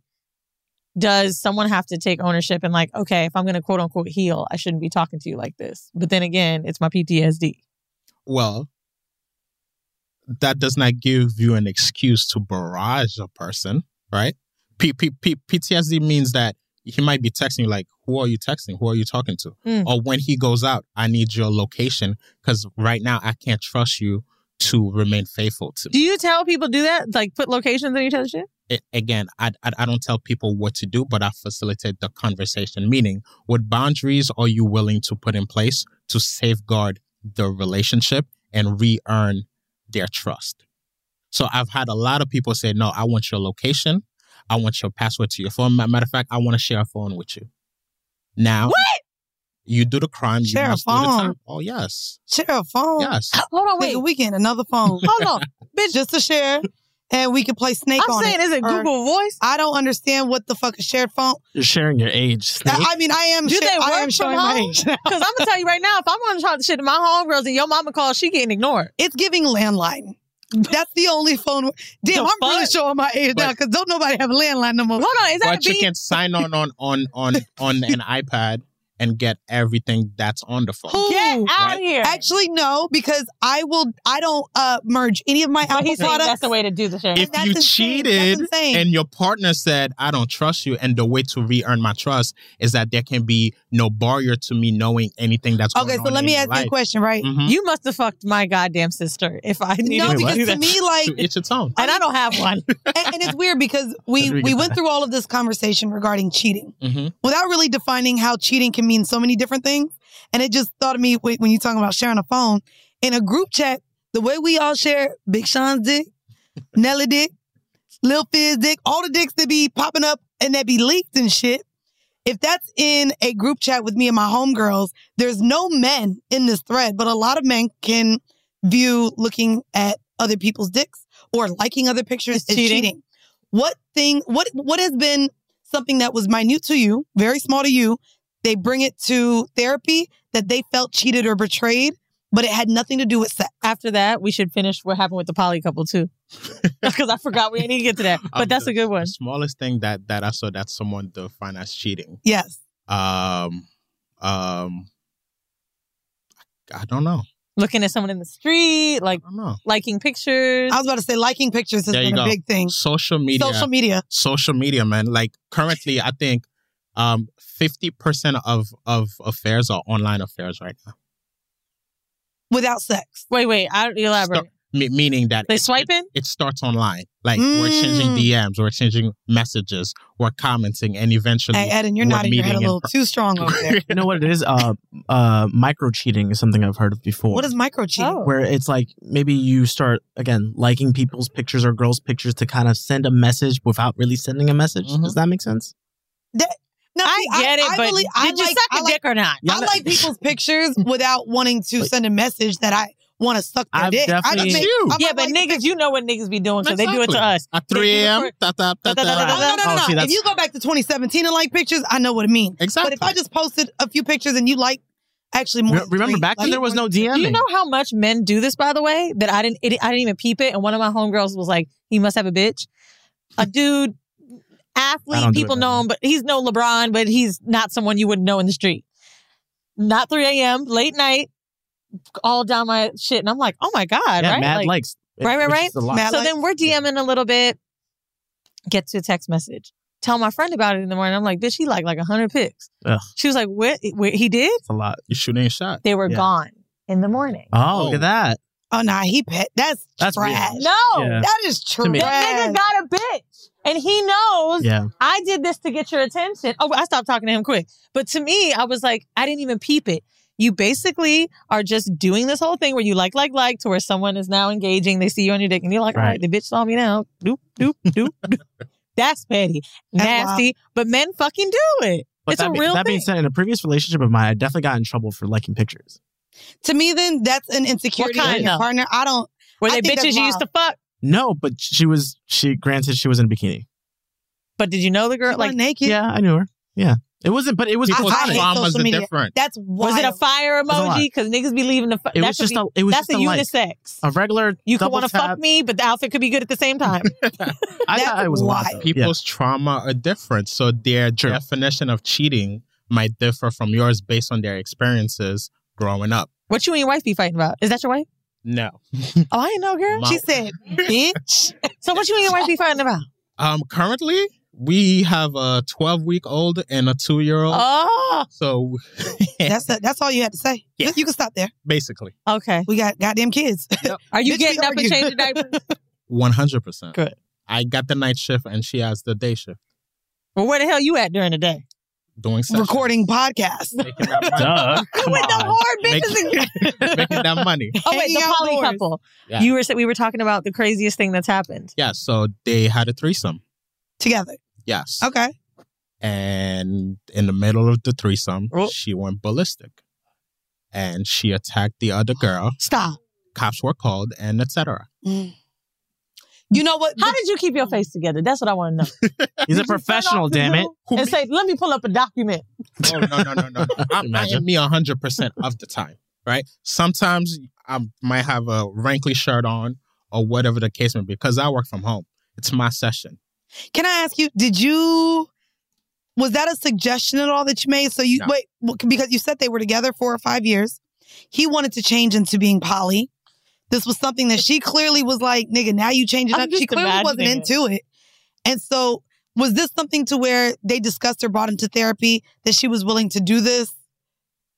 does someone have to take ownership and like, okay, if I'm going to quote unquote heal, I shouldn't be talking to you like this. But then again, it's my PTSD. well, that does not give you an excuse to barrage a person, right? P- P- P- PTSD means that he might be texting you like, "Who are you texting? Who are you talking to?" Mm. Or when he goes out, "I need your location because right now I can't trust you to remain faithful to me." Do you tell people do that? Like put locations on each other's shit? It, again, I, I I don't tell people what to do, but I facilitate the conversation. Meaning, what boundaries are you willing to put in place to safeguard the relationship and re-earn their trust? So I've had a lot of people say, "No, I want your location. I want your password to your phone. Matter of fact, I want to share a phone with you." Now, what? You do the crime. You Share a must do the phone? Oh yes, Share a phone. yes. Hold on, wait. Nigga, we get another phone. Hold on. Bitch, just to share. And we can play Snake I'm on saying, it. is it Or- Google Voice? I don't understand what the fuck a shared phone. You're sharing your age. I I mean, I am. Do share- they I am work from my home? age. Because I'm gonna tell you right now, if I'm gonna talk to shit to my homegirls and your mama calls, she getting ignored. It's giving landline. That's the only phone. Damn, The I'm really showing my age now because don't nobody have a landline no more. Hold on, is that But a you beat? can sign on on on on on an iPad and get everything that's on the phone. Who? Get out Right. of here. Actually, no, because I will. I don't uh merge any of my but Apple he's saying products. that's the way to do the shit. if that's you insane. cheated insane. and your partner said i don't trust you and the way to re-earn my trust is that there can be no barrier to me knowing anything that's going okay, so on let in me your ask you a question, right? Mhm. You must have fucked my goddamn sister if I needed No, to because do to that. me, like, to each its own and I don't have one. and, and it's weird because we Did we we get went that? through all of this conversation regarding cheating Mhm. without really defining how cheating can mean so many different things. And it just thought of me when you're talking about sharing a phone in a group chat. The way we all share Big Sean's dick, Nelly dick, Lil Fizz dick, all the dicks that be popping up and that be leaked and shit. If that's in a group chat with me and my homegirls, there's no men in this thread, but a lot of men can view looking at other people's dicks or liking other pictures It's as cheating. cheating. What thing, what, what has been something that was minute to you, very small to you? They bring it to therapy that they felt cheated or betrayed, but it had nothing to do with sex. After that, we should finish what happened with the poly couple too, because I forgot we didn't get to that. But Um, that's the- a good one. the smallest thing that that i saw that someone defined as cheating Yes. um um i don't know Looking at someone in the street, like i don't know liking pictures. I was about to say liking pictures has There been a go. big thing. social media Social media. social media man like currently i think um 50% of of affairs are online affairs right now without sex. Wait, wait. I elaborate. Start- me- meaning that They it- swiping? It, it starts online. Like we're exchanging Mm. DMs, we're exchanging messages, we're commenting, and eventually, Hey, Eden, you're we're nodding your head a meeting in little per- too strong over there. You know what it is? Uh, uh, micro cheating is something I've heard of before. what is micro cheating? Oh. where it's like maybe you start again liking people's pictures or girls' pictures to kind of send a message without really sending a message. Mhm. Does that make sense? That- now, I see, get it, I but believe- I did you like- suck I a like- dick or not? I like people's pictures without wanting to Like- send a message that I want to suck their I've dick. I definitely- just make- You. I Yeah, but like niggas, you know what niggas be doing, so they do it to us. At 3 do it a.m. No, no, no, no, Oh, no. see, If you go back to 2017 and like pictures, I know what it means. Exactly. But if I just posted a few pictures and you like actually more, remember three, back then like- there was no DMing. Do you know how much men do this, by the way? That I didn't, it, I didn't even peep it. And one of my homegirls was like, "He must have a bitch." A dude, I athlete, people know him, but he's no LeBron, but he's not someone you wouldn't know in the street. Not 3 a.m. late night, all down my shit, and I'm like, "Oh my god!" yeah, right? mad Like- likes. Right, right, right. is a lot. Mad so like- then we're DMing a little bit. Get to a text message. Tell my friend about it in the morning. I'm like, bitch, he liked like hundred pics. Ugh. She was like, what? Wait, he did? It's a lot. You're shooting a shot. They were Yeah. gone in the morning. Oh, oh. look Oh. at that. Oh nah, he pet. That's, That's weird. trash. No. Yeah. That is To me. trash. That nigga got a bitch. And he knows Yeah. I did this to get your attention. Oh, I stopped talking to him quick. But to me, I was like, I didn't even peep it. You basically are just doing this whole thing where you like, like, like to where someone is now engaging. They see you on your dick and you're like, all right, Right. the bitch saw me now. Doop, doop, doop, doop. That's petty. That's Nasty. But men fucking do it. But it's a be- real that thing. being said, in a previous relationship of mine, I definitely got in trouble for liking pictures. To me, then that's an insecurity What in kind, your partner. I don't. Were I they bitches you used to fuck? No, but she was. She granted she was in a bikini. But did you know the girl? She Like, wasn't naked. Yeah, I knew her. Yeah, it wasn't. But it was. People's I hate traumas social are media. different. That's wild. was it a fire was a lot. emoji? Because niggas be leaving the. Fi- It that was could just be- a. It was that's just a a like unisex. a regular. you could want to fuck me, but the outfit could be good at the same time. I thought it was a lot. wild. though. People's trauma are different. So their definition of cheating might differ from yours based on their experiences growing up. what you and your wife be fighting about? Is that your wife? No. Oh, I didn't know, girl. My- She said, "Bitch." So what you and your wife be fighting about? Um, currently we have a 12 week old and a two year old. Oh, So That's the, that's all you had to say. Yeah. You can stop there. basically, okay. We got goddamn kids. Are you Bitch, we getting up and changing diapers? 100%. Good. I got the night shift and she has the day shift. well, where the hell you at during the day? Doing sessions. Recording podcasts. Making that money. Duh. Come With the hard bitches. Make- and- making that money. oh wait, the poly outdoors. couple. Yeah. You were we were talking about the craziest thing that's happened. Yeah, so they had a threesome. Together. Yes. Okay. And in the middle of the threesome, Oh. she went ballistic. And she attacked the other girl. Stop. Cops were called and etc. Mm. You know what? How did you keep your face together? That's what I want to know. He's Did a professional, damn it. Zoom And say, let me pull up a document. Oh no no no no! I'm, I Imagine. am me hundred percent of the time, right? Sometimes I might have a wrinkly shirt on or whatever the case may be because I work from home. It's my session. Can I ask you? Did you? Was that a suggestion at all that you made? So you No. wait because you said they were together four or five years. He wanted to change into being poly. This was something that she clearly was like, "Nigga, now you changing I'm up." She clearly wasn't imagining it. into it. And so, was this something to where they discussed or brought into therapy that she was willing to do this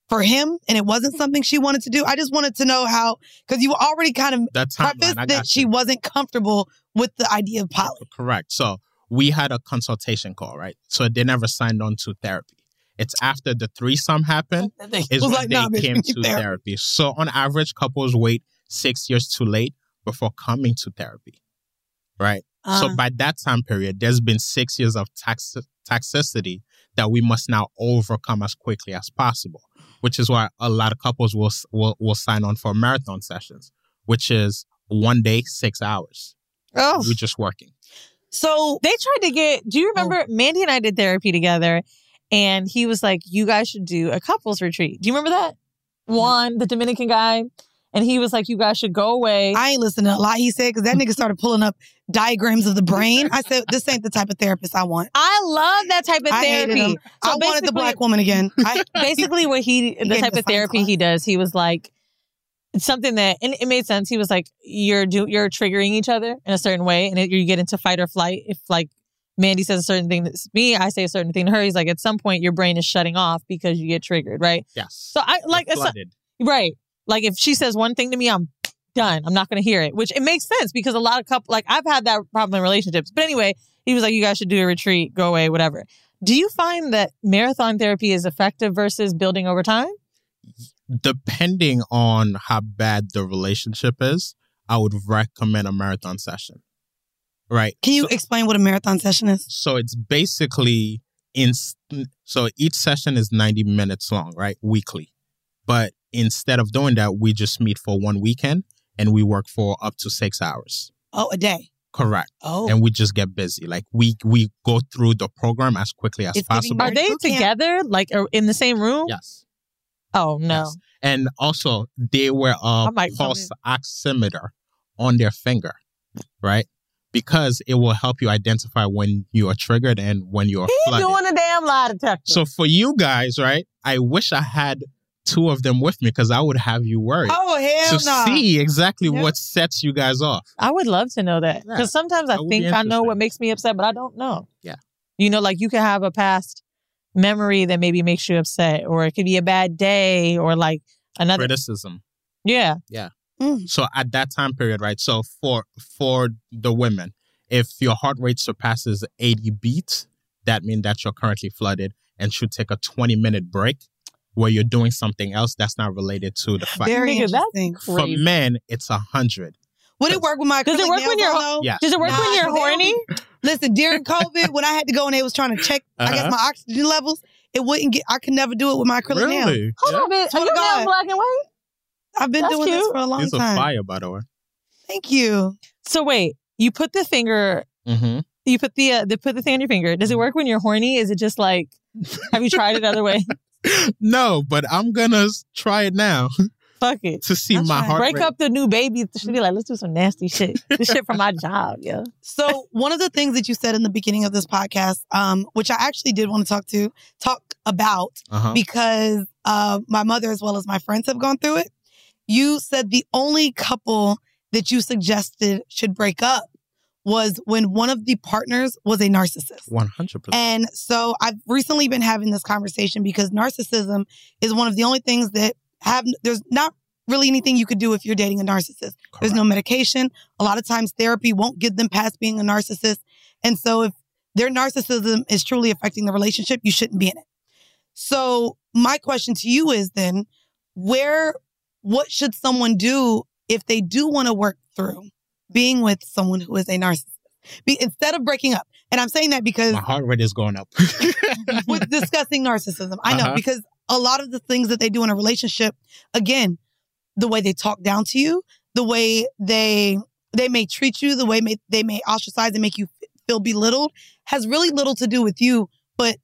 for him, and it wasn't something she wanted to do? I just wanted to know how because you already kind of That timeline, prefaced I that got she wasn't comfortable with the idea of poly. Correct. So we had a consultation call, right? So they never signed on to therapy. It's after the threesome happened is was when like, they nah, bitch, came to therapy. therapy. So on average, couples wait six years too late before coming to therapy, right? so Uh. by that time period, there's been six years of tax toxicity that we must now overcome as quickly as possible. Which is why a lot of couples will will, will sign on for marathon sessions, which is one day, six hours. Oh, We're just working. So they tried to get. Do you remember Mandii and I did therapy together, and he was like, "You guys should do a couples retreat." Do you remember that? Juan, the Dominican guy, and he was like, "You guys should go away." I ain't listening to a lot he said because that nigga started pulling up diagrams of the brain. I said, this ain't the type of therapist I want. I love that type of I hated therapy. him. I wanted the black woman again. I, basically what he the gave type the of science therapy class. he does he was like it's something that and it made sense he was like you're do you're triggering each other in a certain way and it, you get into fight or flight if like Mandii says a certain thing to me i say a certain thing to her he's like at some point your brain is shutting off because you get triggered right Yes. so i like it's flooded. right like if she says one thing to me i'm done i'm not going to hear it which it makes sense because a lot of couple like i've had that problem in relationships but anyway he was like you guys should do a retreat go away whatever do you find that marathon therapy is effective versus building over time depending on how bad the relationship is, I would recommend a marathon session. Right. can you explain what a marathon session is? So it's basically in so each session is 90 minutes long, right? Weekly. But instead of doing that, we just meet for one weekend and we work for up to 6 hours. Oh, a day. Correct. Oh, And we just get busy. Like we we go through the program as quickly as It's possible. Are they together, like in the same room? Yes. Oh no. Yes. And also, they wear a uh, might come pulse oximeter on their finger, right? Because it will help you identify when you are triggered and when you are He flooded. doing a damn lie detector. so for you guys, right? I wish I had two of them with me because I would have you worried oh hell to no. see exactly Yeah. what sets you guys off. I would love to know that Yeah, because sometimes I that think I know what makes me upset, but I don't know. Yeah. You know, like you could have a past memory that maybe makes you upset, or it could be a bad day, or like another. Criticism. Yeah. Yeah. Mm. So at that time period, right? So for for the women, if your heart rate surpasses 80 beats, that means that you're currently flooded and should take a 20 minute break where you're doing something else that's not related to the fight. Very Nigga, interesting. For men, it's a hundred. Would it work with my Does it work when you're on. Yeah. Does it work Nah, when you're 'cause they horny? Listen, during COVID, when I had to go and they was trying to check, I guess Uh-huh. my oxygen levels, it wouldn't get. I could never do it with my acrylic nail. Really? Hold Yeah. on a minute. Are Swear you to nails black and white? I've been That's doing this for a long These are time. fire, by the way. Thank you. So wait, you put the finger, Mm-hmm. you put the uh, the put the thing on your finger. Does it work when you're horny? Is it just like, have you tried it other way? No, but I'm gonna try it now Fuck it. to see I'll my heart Break rate. up the new baby. Should be like, let's do some nasty shit. This shit from my job, yeah. So one of the things that you said in the beginning of this podcast, um, which I actually did want to talk to, talk about, Uh-huh. because uh, my mother as well as my friends have gone through it. You said the only couple that you suggested should break up was when one of the partners was a narcissist. One hundred percent. And so I've recently been having this conversation because narcissism is one of the only things that have there's not really anything you could do if you're dating a narcissist. There's no medication. A lot of times therapy won't get them past being a narcissist. And so if their narcissism is truly affecting the relationship, you shouldn't be in it. So my question to you is then where what should someone do if they do want to work through being with someone who is a narcissist? Be, instead of breaking up. And I'm saying that because My heart rate is going up. with discussing narcissism. I know Uh-huh. because a lot of the things that they do in a relationship, again, the way they talk down to you, the way they they may treat you, the way may, they may ostracize and make you feel belittled, has really little to do with you, but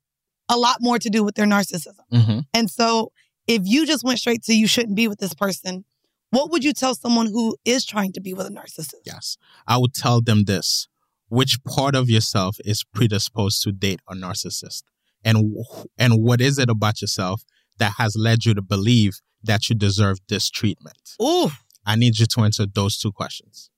a lot more to do with their narcissism. mm-hmm. And so, if you just went straight to you shouldn't be with this person, what would you tell someone who is trying to be with a narcissist? Yes. I would tell them this. Which part of yourself is predisposed to date a narcissist? And and what is it about yourself that has led you to believe that you deserve this treatment? Ooh, I need you to answer those two questions.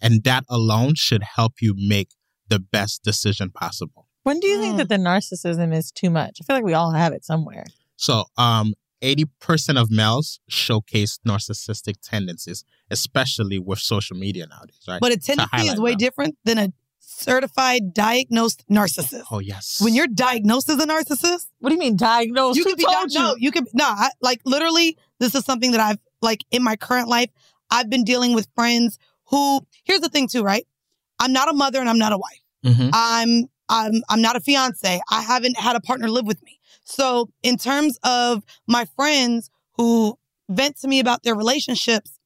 And that alone should help you make the best decision possible. When do you think Mm. that the narcissism is too much? I feel like we all have it somewhere. So, um, 80% of males showcase narcissistic tendencies, especially with social media nowadays, right? but a tendency is way them. different than a certified diagnosed narcissist. Oh, yes. When you're diagnosed as a narcissist, What do you mean diagnosed? you Who could be told di- no, you could no, I, like literally. This is something that I've like in my current life. I've been dealing with friends who. Here's the thing, too, right? I'm not a mother and I'm not a wife. Mhm. I'm I'm I'm not a fiance. I haven't had a partner live with me. So in terms of my friends who vent to me about their relationships,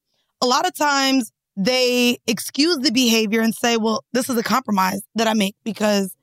a lot of times they excuse the behavior and say, "Well, this is a compromise that I make because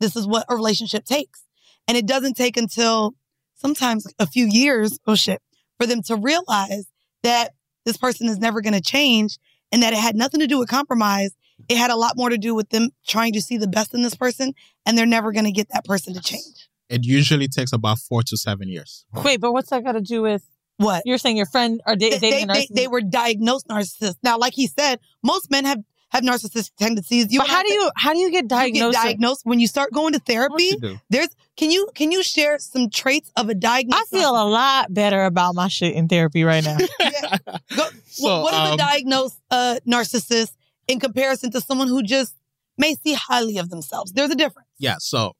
this is what a relationship takes." And it doesn't take until sometimes a few years, oh shit, for them to realize that this person is never going to change and that it had nothing to do with compromise. It had a lot more to do with them trying to see the best in this person and they're never going to get that person to change. It usually takes about four to seven years. Wait, but what's that got to do with What? you're saying? Your friend are da- They, dating they, a they, narcissist? they were diagnosed narcissists. Now, like he said, most men have, have narcissistic tendencies. You but how do said- you how do you get you diagnosed? get diagnosed when you start going to therapy? There's can you can you share some traits of a diagnosed? I feel a lot better about my shit in therapy right now. Yeah. Go, So, what is a um, diagnosed uh, narcissist in comparison to someone who just may see highly of themselves? There's a difference. Yeah. So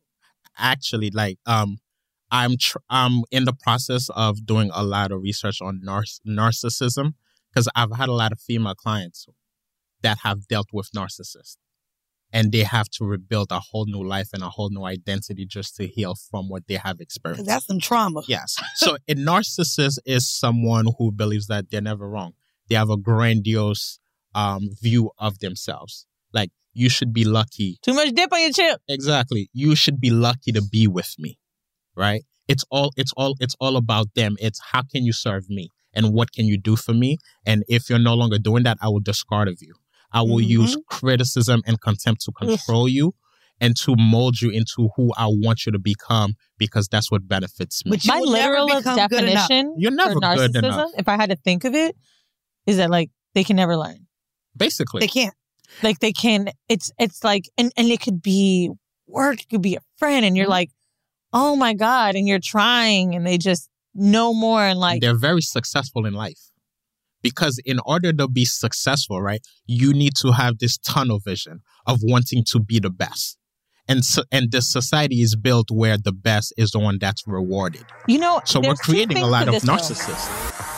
actually, like, um, I'm tr- I'm in the process of doing a lot of research on nar- narcissism because I've had a lot of female clients that have dealt with narcissists, and they have to rebuild a whole new life and a whole new identity just to heal from what they have experienced. that's some trauma. Yes. So a narcissist is someone who believes that they're never wrong. They have a grandiose um, view of themselves. Like you should be lucky Too much dip on your chip. Exactly. You should be lucky to be with me. Right? It's all it's all it's all about them. It's how can you serve me and what can you do for me? And if you're no longer doing that, I will discard of you. I will mm-hmm. use criticism and contempt to control you and to mold you into who I want you to become because that's what benefits me. But you My literal become good enough. definition You're never for good enough. if I had to think of it, is that like they can never learn. Basically. They can't. Like they can. It's it's like and and it could be work. It could be a friend, and you're Mm-hmm. like, oh my god, and you're trying, and they just know more and like they're very successful in life Because in order to be successful, right, you need to have this tunnel vision of wanting to be the best. And so, and the society is built where the best is the one that's rewarded. You know, So we're creating a lot of narcissists. though.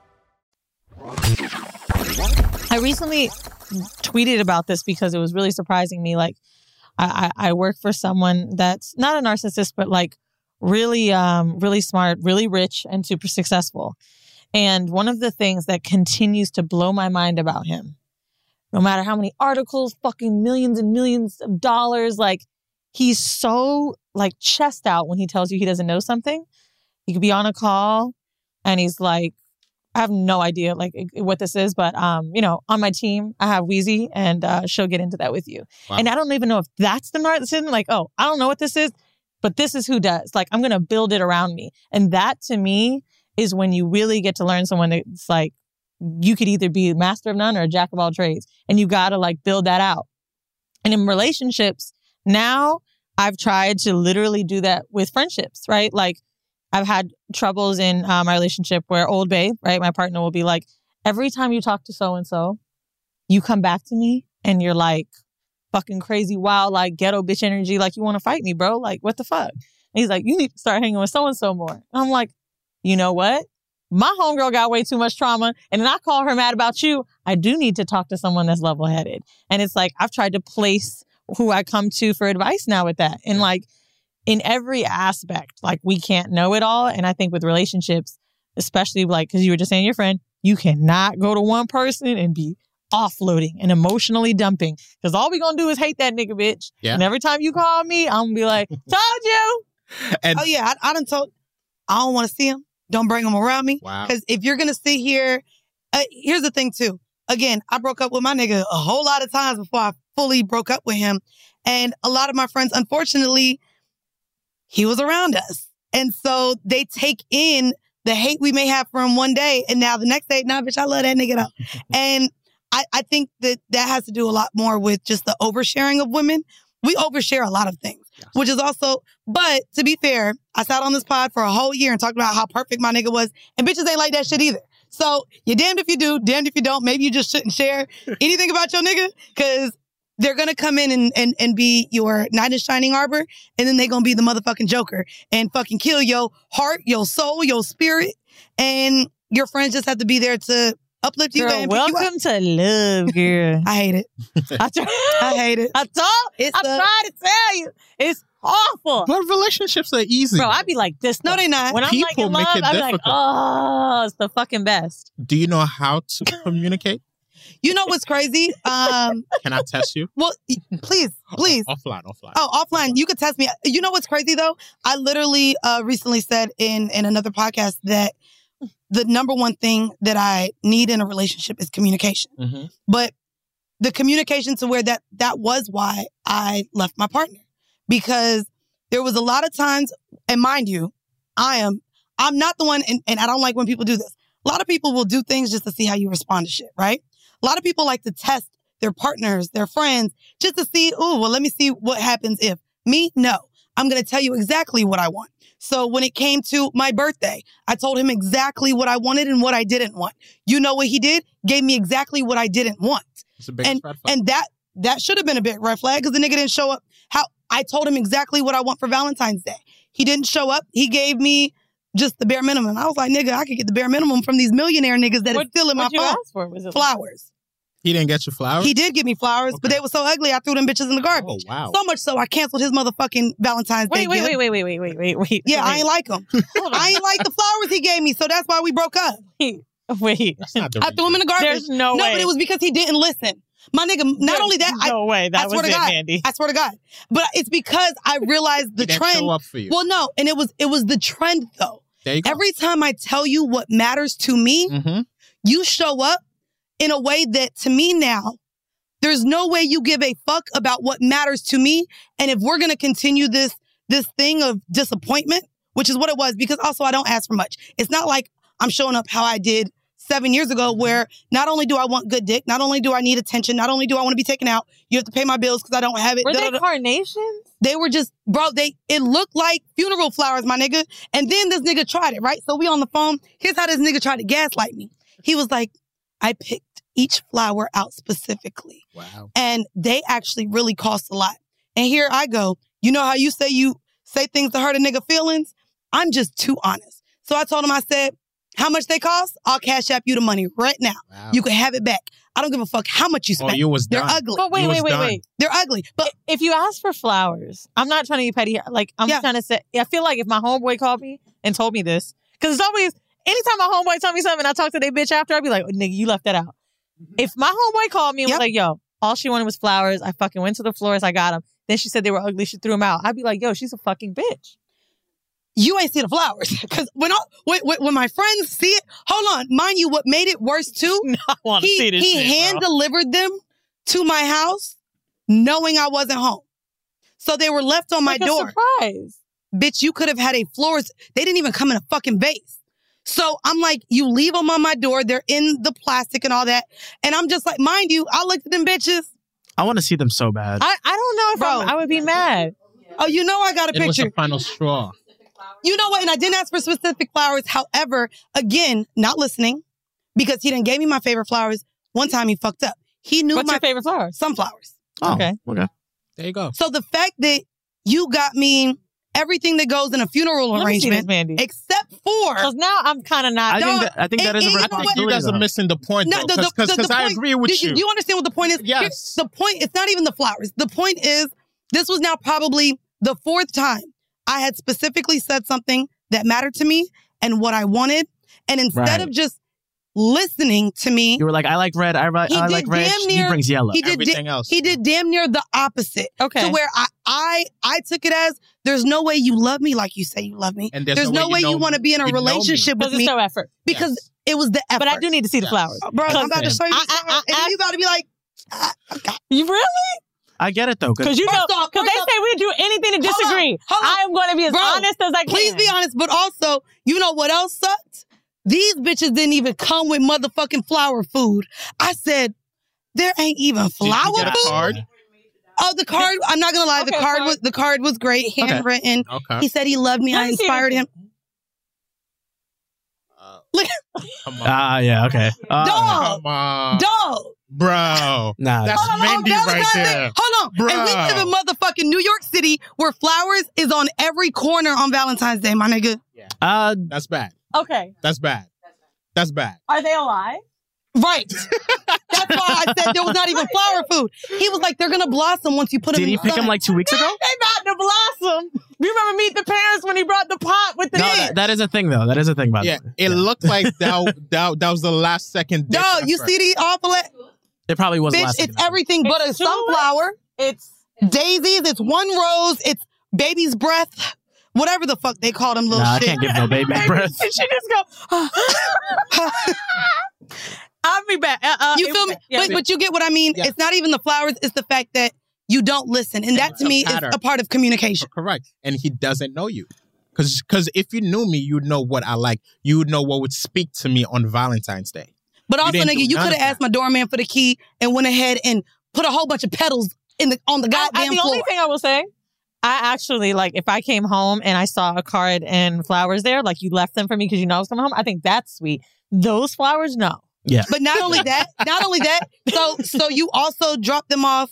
I recently tweeted about this because it was really surprising me. Like, I, I, work for someone that's not a narcissist, but like really, um, really smart, really rich, and super successful. And one of the things that continues to blow my mind about him, no matter how many articles, fucking millions and millions of dollars, like he's so like chest out when he tells you he doesn't know something. He could be on a call and he's like, I have no idea like what this is, but um, you know, on my team, I have Weezy, and uh, she'll get into that with you. Wow. And I don't even know if that's the narcissism. Like, oh, I don't know what this is, but this is who does. Like, I'm gonna build it around me, and that to me is when you really get to learn someone that's like you could either be a master of none or a jack of all trades, and you gotta like build that out. And in relationships, now I've tried to literally do that with friendships, right? Like I've had troubles in uh, my relationship where old Bay, right? My partner will be like, every time you talk to so and so, you come back to me and you're like fucking crazy, wild, like ghetto bitch energy, like you want to fight me, bro. Like, what the fuck? And he's like, you need to start hanging with so and so more. And I'm like, you know what? My homegirl got way too much trauma, and then I call her mad about you. I do need to talk to someone that's level headed. And it's like, I've tried to place who I come to for advice now with that. And like, in every aspect. Like we can't know it all. And I think with relationships, especially like, cause you were just saying your friend, you cannot go to one person and be offloading and emotionally dumping. Cause all we gonna do is hate that nigga bitch. Yeah. And every time you call me, I'm gonna be like, told you. And oh yeah, I, I done told. I don't want to see him. Don't bring him around me. Wow. Because if you're gonna sit here, uh, here's the thing too. Again, I broke up with my nigga a whole lot of times before I fully broke up with him, and a lot of my friends, unfortunately, he was around us, and so they take in the hate we may have for him one day, and now the next day, nah, bitch, I love that nigga though. and I, I think that that has to do a lot more with just the oversharing of women. We overshare a lot of things, which is also, but to be fair, I sat on this pod for a whole year and talked about how perfect my nigga was, and bitches ain't like that shit either. So you're damned if you do, damned if you don't. Maybe you just shouldn't share anything about your nigga because they're gonna come in and, and, and be your knight in shining arbor, and then they're gonna be the motherfucking joker and fucking kill your heart, your soul, your spirit, and your friends just have to be there to uplift you Girl, and pick you welcome to love, girl. I hate it. I, try- I hate it. I told, It's I the- tried to tell you, it's awful. But relationships are easy. Bro, I'd be like this. No, though. they not. When I'm like People in love, I'm like, oh, it's the fucking best. Do you know how to communicate? You know what's crazy? Um, Can I test you? well, please, please. Offline, offline. Oh, offline. You could test me. You know what's crazy though? I literally uh, recently said in in another podcast that the number one thing that I need in a relationship is communication. Mm-hmm. But the communication to where that that was why I left my partner because there was a lot of times, and mind you, I am I'm not the one, and, and I don't like when people do this. A lot of people will do things just to see how you respond to shit, right? A lot of people like to test their partners, their friends, just to see, oh, well, let me see what happens if. Me, no. I'm going to tell you exactly what I want. So when it came to my birthday, I told him exactly what I wanted and what I didn't want. You know what he did? Gave me exactly what I didn't want. It's the biggest And red flag. and that that should have been a big red flag because the nigga didn't show up. How I told him exactly what I want for Valentine's Day. He didn't show up. He gave me just the bare minimum. I was like, nigga, I could get the bare minimum from these millionaire niggas that is What- still in my you phone. ask for? Was it flowers? He didn't get you flowers. He did give me flowers, but they were so ugly I threw them bitches in the garbage. Oh wow. So much so I canceled his motherfucking Valentine's Day. Wait, wait, gift. wait, wait, wait, wait, wait, wait, wait. Yeah, I ain't like them. I ain't like the flowers he gave me, so that's why we broke up. Wait. That's not the I threw him in the garbage. There's no No, way. but it was because he didn't listen. My nigga, not There's only that, no I, way that I swear was to it, God, Mandii. I swear to God. But it's because I realized the He didn't trend. show up for you. Well, no, and it was it was the trend though. There you go. Every time I tell you what matters to me, Mhm. you show up in a way that to me now, there's no way you give a fuck about what matters to me. And if we're gonna continue this this thing of disappointment, which is what it was, because also I don't ask for much. It's not like I'm showing up how I did seven years ago, mm-hmm. where not only do I want good dick, not only do I need attention, not only do I want to be taken out, you have to pay my bills because I don't have it. Were da, they carnations? They were just, bro, they, it looked like funeral flowers, my nigga. And then this nigga tried it, right? So we on the phone. Here's how this nigga tried to gaslight me. He was like, I picked each flower out specifically. Wow. And they actually really cost a lot. And here I go. You know how you say you say things to hurt a nigga feelings? I'm just too honest. So I told him, I said, how much they cost? I'll cash app you the money right now. Wow. You can have it back. I don't give a fuck how much you Oh, spend. you was They're done. ugly. But wait, You wait, wait, done. wait. They're ugly. But If you ask for flowers, I'm not trying to be petty. Like I'm Yeah. trying to say, I feel like if my homeboy called me and told me this, because it's always anytime my homeboy tell me something, I talk to their bitch after. I'd be like, oh, nigga, you left that out. If my homeboy called me and Yep. was like, yo, all she wanted was flowers. I fucking went to the florist. I got them. Then she said they were ugly. She threw them out. I'd be like, yo, she's a fucking bitch. you ain't see the flowers. Because when, I, when, when my friends see it, hold on, mind you, what made it worse too? I want to he see this he shit, hand bro. delivered them to my house, knowing I wasn't home. So they were left on my Like door. surprise. Bitch, you could have had a florist. They didn't even come in a fucking vase. So I'm like, you leave them on my door. They're in the plastic and all that. And I'm just like, mind you, I looked at them bitches. I want to see them so bad. I, I don't know if Bro. I'm- I would be mad. Oh, you know I got a It was picture. the final straw. You know what? And I didn't ask for specific flowers. However, again, not listening because he didn't gave me my favorite flowers. One time he fucked up. He knew What's my your favorite flowers? sunflowers. Oh, Okay. Okay. There you go. So the fact that you got me everything that goes in a funeral Let me see this, arrangement, Mandii. except for Because now I'm kind of not. I think Dog, that I think that and- a and you know what? responsibility. You guys are missing the point, No, though, the- the- because the- the I point- agree with do you. Do you understand what the point is? Here- Yes. the point, it's not even the flowers. The point is, this was now probably the fourth time I had specifically said something that mattered to me and what I wanted. And instead Right. of just listening to me, You were like, I like red. I, I like red. damn He brings yellow. he did Everything da- else. he did damn near the opposite. Okay. To where I, I I took it as there's no way you love me like you say you love me. And there's no no way way you you want to be in a you know me. relationship with me it's no effort. because it was the effort. But I do need to see the Yes. flowers. Bro, I'm about to show you. I- the I- flowers, I- and you about to be like, ah, okay. You really? I get it though, Because you know, First off- because they off- say we do anything to Hold on, disagree. hold on. I am going to be as Bro, honest as I can. Please be honest, but also, you know what else sucked? These bitches didn't even come with motherfucking flower food. I said, there ain't even flower you food. card? Oh, the card. I'm not gonna lie. the card fine. was the card was great, handwritten. Okay. He said he loved me. I inspired this. him. Look, Come on. Ah, yeah, okay. Uh, dog, Come on. dog. Bro. Nah, That's Hold on, on right there. Hold on. And we Bro. live in motherfucking New York City where flowers is on every corner on Valentine's Day, my nigga. uh, That's bad. Okay. That's bad. That's bad. Are they alive? Right. That's why I said there was not even flower food. He was like, they're gonna blossom once you put them did in he pick sun. him like two weeks ago? They about to blossom. You remember Meet the Parents when he brought the pot with the No, that, that is a thing though. That is a thing. By Yeah, the way, it looked like that, that, that was the last second. ditch Dog, you effort. see the awful it probably was bitch, last. it's everything but a It's tulips. sunflower. It's Daisies, it's one rose, it's baby's breath, whatever the fuck they call them little Nah, I shit. can't give no baby breath. Did she just go? I'll be back. Uh, uh, you feel me? yeah. but, but you get what I mean? Yeah. It's not even the flowers, it's the fact that you don't listen. And that to a me is a part of communication. Correct. And he doesn't know you. Because because if you knew me, you'd know what I like. You would know what would speak to me on Valentine's Day. But also, didn't nigga, you could have asked my doorman for the key and went ahead and put a whole bunch of petals in the on the I- I- goddamn the floor. only thing I will say, I actually like if I came home and I saw a card and flowers there, like you left them for me because you know I was coming home. I think that's sweet. Those flowers, no. Yeah. But not only that, not only that, so so you also dropped them off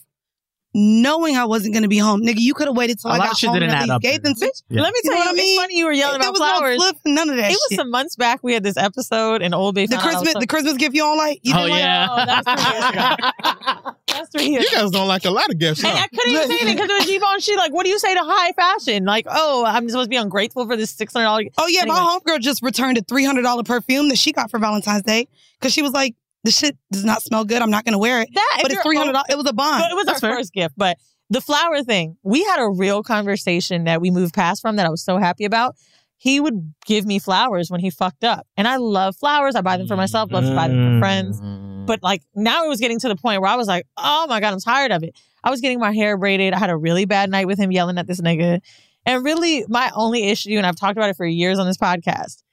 knowing I wasn't going to be home. Nigga, you could have waited till A I lot got of shit home didn't and add up gave there. them some- Yeah. Let me You tell know you, what I mean? funny you were yelling There about was no flowers. flip, none of that it was some months back. We had this episode, and Old Bay. The found out I was Christmas, the Christmas gift you don't like? You Oh, didn't like? yeah. Oh, that's three. That's three years You guys don't like a lot of gifts, And huh? I couldn't even say anything because it was Yvonne. She like, what do you say to high fashion? Like, oh, I'm supposed to be ungrateful for this six hundred dollars. Oh yeah, my homegirl just returned a three hundred dollar perfume that she got for Valentine's Day because she was like, "The shit does not smell good. I'm not going to wear it." That, but it's three hundred It was a bond. But it was That's our fair. first gift. But the flower thing, we had a real conversation that we moved past from that I was so happy about. He would give me flowers when he fucked up. And I love flowers. I buy them for myself, love to buy them for friends. But like now it was getting to the point where I was like, oh my God, I'm tired of it. I was getting my hair braided. I had a really bad night with him yelling at this nigga. And really, my only issue, and I've talked about it for years on this podcast,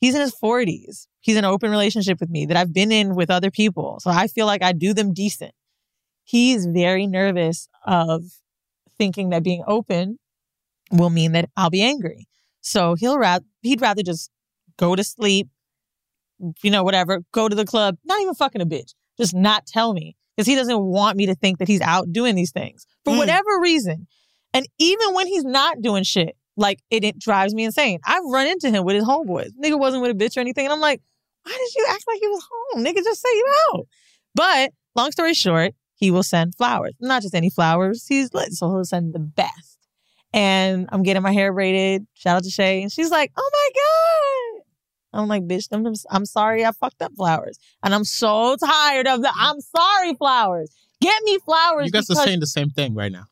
he's in his 40s. He's in an open relationship with me that I've been in with other people. So I feel like I do them decent. He's very nervous of thinking that being open will mean that I'll be angry. So he'll rather he'd rather just go to sleep, you know, whatever, go to the club, not even fucking a bitch, just not tell me because he doesn't want me to think that he's out doing these things for Mm. whatever reason. And even when he's not doing shit, like it, it drives me insane. I've run into him with his homeboys. Nigga wasn't with a bitch or anything. And I'm like, why did you act like he was home? Nigga, just say you out. But long story short, he will send flowers. Not just any flowers. He's lit, so he'll send the best. And I'm getting my hair braided. Shout out to Shay. And she's like, oh my God. I'm like, bitch, I'm, I'm sorry I fucked up flowers. And I'm so tired of the I'm sorry flowers. Get me flowers. You guys are saying the same thing right now.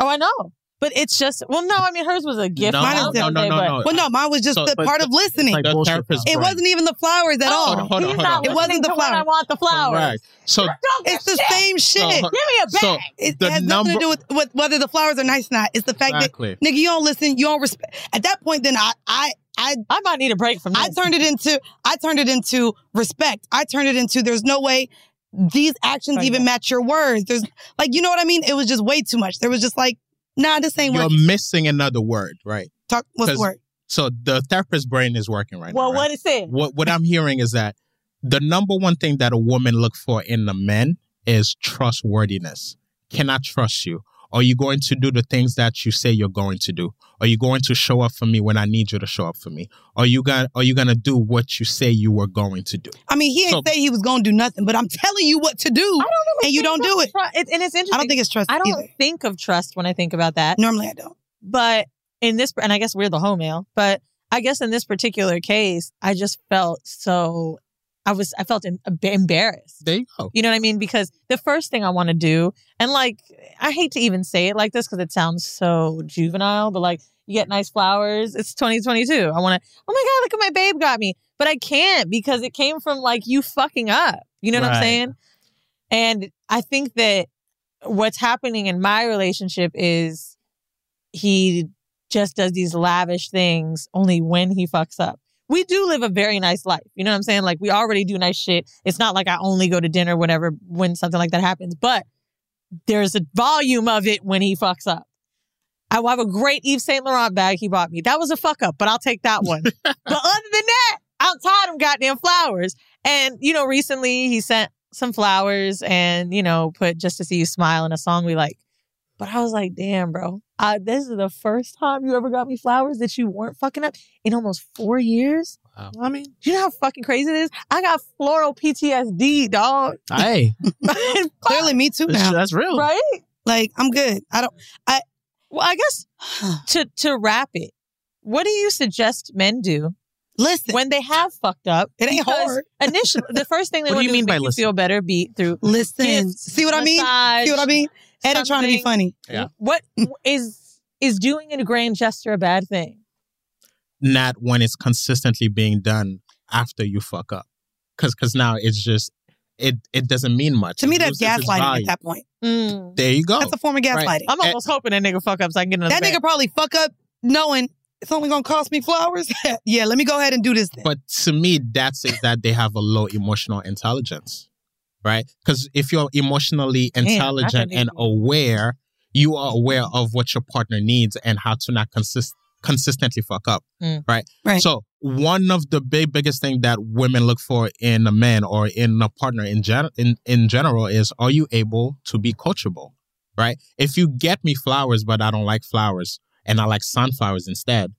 Oh, I know. But it's just, well, no, I mean, hers was a gift. No, Mine no, no, no, no, no. Well, no, mine was just So- the part of listening. like The bullshit, it brain. wasn't even the flowers at Oh, all. Hold on, hold on, hold on. It wasn't the flowers. I want the flowers. Correct. So It's the same shit. So, Give me a bag. so It the has nothing to do with, with whether the flowers are nice or not. It's the fact Exactly. that nigga, you don't listen, you don't respect. At that point, then I, I, I, I might need a break from this. I turned it into, I turned it into respect. I turned it into there's no way these actions Right. even match your words. There's like, you know what I mean? It was just way too much. There was just like, nah, this ain't you're working. missing another word, right? Talk, what's the 'Cause- word? So the therapist brain is working right well, now. what right? it said. What what I'm hearing is that the number one thing that a woman look for in a man is trustworthiness. Can I trust you? Are you going to do the things that you say you're going to do? Are you going to show up for me when I need you to show up for me? Are you gonna Are you gonna do what you say you were going to do? I mean, he ain't So- say he was gonna do nothing, but I'm telling you what to do, I don't really and you don't do it. tru- it- and it's interesting. I don't think it's trust I don't either. think of trust when I think about that. Normally, I don't. But in this, and I guess we're the home male, but I guess in this particular case, I just felt so, I was, I felt em- embarrassed. There you go. You know what I mean? Because the first thing I want to do, and like, I hate to even say it like this because it sounds so juvenile, but like, you get nice flowers. It's 2022. I want to, oh my God, look at my babe got me. But I can't because it came from like you fucking up. You know what I'm saying? And I think that what's happening in my relationship is he just does these lavish things only when he fucks up. We do live a very nice life. You know what I'm saying? Like we already do nice shit. It's not like I only go to dinner whenever when something like that happens, but there's a volume of it when he fucks up. I will have a great Yves Saint Laurent bag he bought me. That was a fuck up, but I'll take that one. but other than that, outside them goddamn flowers. And you know, recently he sent some flowers and you know put just to see you smile in a song we like. But I was like, damn, bro, uh, this is the first time you ever got me flowers that you weren't fucking up in almost four years. Wow. I mean, you know how fucking crazy it is? I got floral PTSD, dog. hey, Clearly, me too that's, now. that's real. right? Like, I'm good. I don't. I, Well, I guess to to wrap it, what do you suggest men do Listen, when they have fucked up? It ain't hard. Initially, the first thing they What do want you to do mean is by make you listen? feel better, be through listen. gifts, See what I mean? See what I mean? Edit trying to be funny. Yeah. What is is doing a grand gesture a bad thing? Not when it's consistently being done after you fuck up, because because now it's just it it doesn't mean much. To me, It that's gaslighting at that point. Mm. There you go. That's a form of gaslighting. Right. I'm almost hoping that nigga fuck up so I can get another. That bag. nigga probably fuck up knowing it's only gonna cost me flowers. yeah, let me go ahead and do this. Then. But to me, that says that they have a low emotional intelligence, right? Because if you're emotionally intelligent and aware, you are aware of what your partner needs and how to not consist consistently fuck up, Mm. right? Right. So one of the big biggest thing that women look for in a man or in a partner in gen- in in general is are you able to be coachable? right? If you get me flowers, but I don't like flowers and I like sunflowers instead,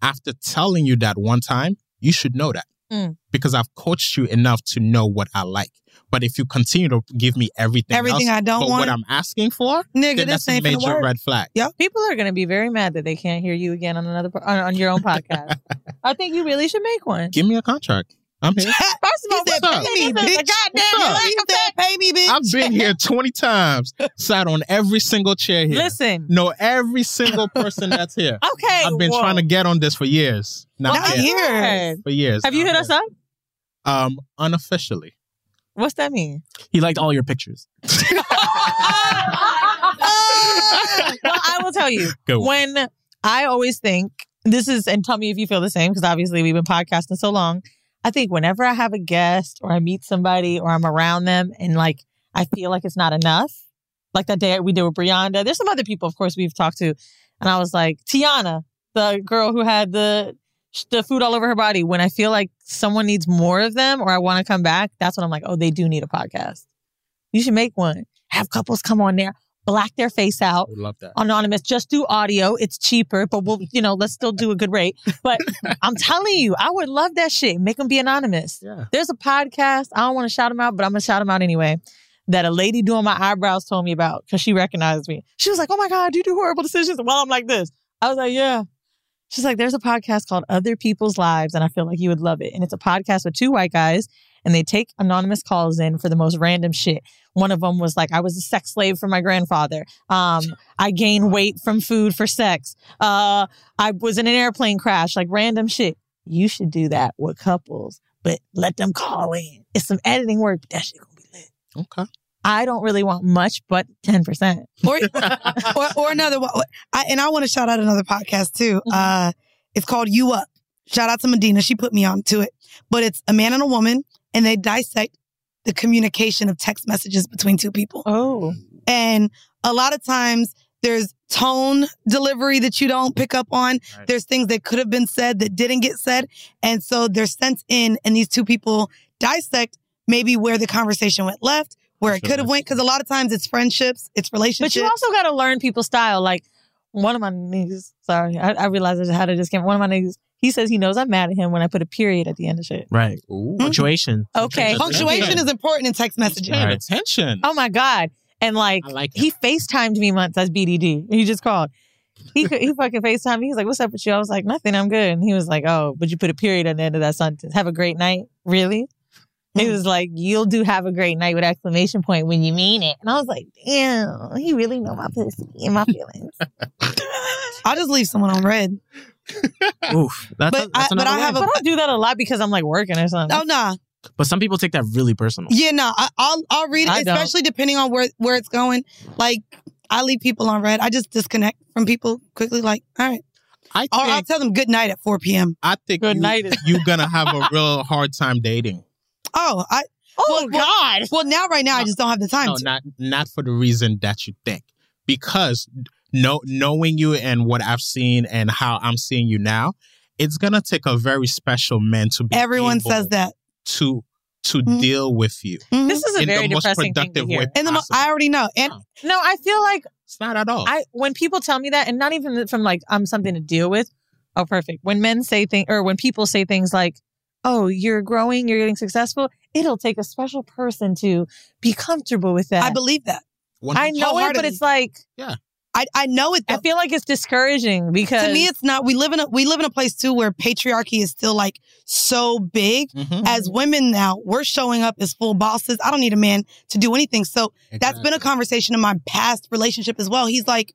after telling you that one time, you should know that Mm. because I've coached you enough to know what I like. But if you continue to give me everything, Everything else, I don't but want, what I'm asking for, Nigga, then this that's a major red flag. Yep. People are going to be very mad that they can't hear you again on another on, on your own podcast. I think you really should make one. Give me a contract. I'm here. First of all, He said, "Pay me, this is bitch." goddamn What's up? lack He of said, pay me, bitch. I've been here 20 times, sat on every single chair here. Listen. Know every single person that's here. Okay. I've been whoa. trying to get on this for years. Not Not yet. here. For years. Have you hit Not us up? Um, unofficially. What's that mean? He liked all your pictures. well, I will tell you. Go. When I always think this is, and tell me if you feel the same, because obviously we've been podcasting so long. I think whenever I have a guest or I meet somebody or I'm around them and like I feel like it's not enough, like that day we did with Brianda. There's some other people, of course, we've talked to, and I was like Tiana, the girl who had the the food all over her body. When I feel like someone needs more of them or I want to come back, that's when I'm like, oh, they do need a podcast. You should make one. Have couples come on there, black their face out, Would love that. anonymous. Just do audio. It's cheaper, but we'll, you know, let's still do a good rate. But I'm telling you, I would love that shit. Make them be anonymous. Yeah. There's a podcast. I don't want to shout them out, but I'm gonna shout them out anyway. That a lady doing my eyebrows told me about because she recognized me. She was like, "Oh my god, you do horrible decisions?" While I'm like this, I was like, "Yeah." She's like, "There's a podcast called Other People's Lives, and I feel like you would love it. And it's a podcast with two white guys, and they take anonymous calls in for the most random shit. One of them was like, I was a sex slave for my grandfather. Um, I gained weight from food for sex. Uh, I was in an airplane crash, like random shit. You should do that with couples, but let them call in. It's some editing work, but that shit gonna be lit. Okay. I don't really want much, but 10%. or, or, or another one. I, and I want to shout out another podcast too. Uh, it's called You Up. Shout out to Medina. She put me on to it. But it's a man and a woman, and they dissect the communication of text messages between two people. Oh. And a lot of times there's tone delivery that you don't pick up on. There's things that could have been said that didn't get said. And so they're sent in, and these two people dissect maybe where the conversation went left, where it could have went. Because a lot of times it's friendships, it's relationships. But you also got to learn people's style. Like one of my niggas, sorry, I, I realized how to just came. One of my niggas, he says he knows I'm mad at him when I put a period at the end of shit. Right. Ooh. Mm-hmm. Punctuation. Okay. Punctuation is important in text messaging. Paying attention. Oh my God. And like, like he FaceTimed me once as BDD. He just called. He could- he fucking FaceTimed me. He's like, "What's up with you?" I was like, "Nothing. I'm good." And he was like, "Oh, but you put a period at the end of that sentence. Have a great night." Really? He mm. was like, "You'll do have a great night with exclamation point when you mean it." And I was like, "Damn, he really know my pussy and my feelings." I'll just leave someone on red. Oof. That's, But that's I- but another I have a- But I do that a lot because I'm like working or something. Oh nah. But some people take that really personal. Yeah, no, I, I'll I'll read I it, don't. especially depending on where where it's going. Like I leave people on red. I just disconnect from people quickly. Like, all right, I or I'll tell them good night at four p.m. I think Good you, night is- you're gonna have a real hard time dating. Oh, I Oh well, God. well now right now I just don't have the time No, to. not not for the reason that you think. Because know, knowing you and what I've seen and how I'm seeing you now, it's gonna take a very special man to be Everyone able says that. to to Mhm. deal with you Mhm. This is a in very the most depressing thing to productive hear. way. and the mo- I already know. And No, I feel like it's not at all. I when people tell me that, and not even from like I'm something to deal with. Oh, perfect. When men say things, or when people say things like, "Oh, you're growing, you're getting successful," it'll take a special person to be comfortable with that. I believe that. I know it, but it's like I I know it. Though. I feel like it's discouraging because to me, it's not. We live in a we live in a place too where patriarchy is still like so big. Mhm. As women now, we're showing up as full bosses. I don't need a man to do anything. So that's been a conversation in my past relationship as well. He's like,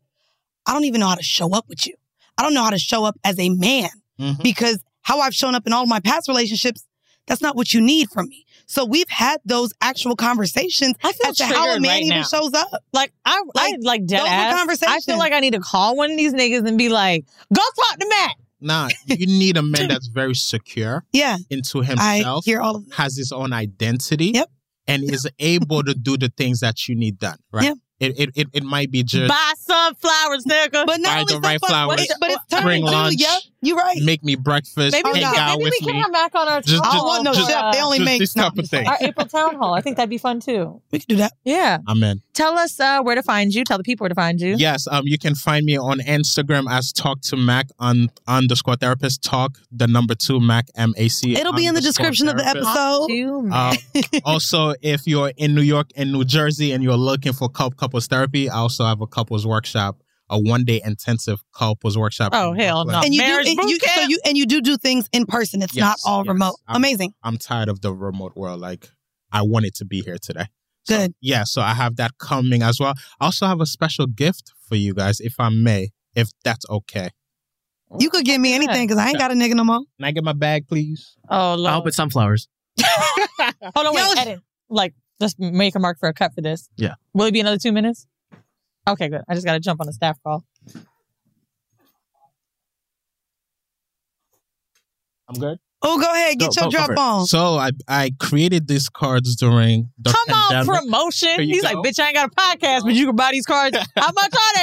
I don't even know how to show up with you. I don't know how to show up as a man Mhm. because how I've shown up in all of my past relationships, that's not what you need from me. So we've had those actual conversations I feel as to how a man right even now. shows up. like I Like, I like dead those were ass. I feel like I need to call one of these niggas and be like, "Go talk to Matt." Nah, you need a man that's very secure Yeah, into himself. I himself, hear all of that. has his own identity, Yep. and is able to do the things that you need done. Right? Yep. It, it it it might be just Buy sunflowers, nigga. But not Buy only the right sunflower- flowers. but- but it's turning Bring too. lunch. Yep, you're right. Make me breakfast. Maybe we hang can, out maybe with we can me. come back on our Just- town just- hall no just- chef. They only just make this type of thing. our April town hall. I think that'd be fun too. We could do that. Yeah. Amen. Tell us uh, where to find you. Tell the people where to find you. Yes, um, you can find me on Instagram as talk to Mac on underscore therapist talk the number two Mac M A C. It'll be in the underscore description of the therapist. episode. Uh, also, if you're in New York and New Jersey and you're looking for cou- couples therapy, I also have a couples workshop, a one day intensive couples workshop. Oh, hell no! And you do, and you, so you and you do do things in person. It's not all yes. remote. I'm- Amazing. I'm tired of the remote world. Like, I wanted to be here today. So, Good. Yeah, so I have that coming as well. I also have a special gift for you guys, if I may, if that's okay. You could give me anything because I ain't got a nigga no more. Can I get my bag, please? Oh, Lord. I hope it's sunflowers. Hold on, wait, Yo, edit. Like, just make a mark for a cut for this. Yeah. Will it be another two minutes? Okay, good. I just got to jump on a staff call. I'm good. Oh, go ahead. Get Go- your go- go drop for on. So I I created these cards during the Come on, promotion. He's go. like, bitch, I ain't got a podcast, but you can buy these cards. How much are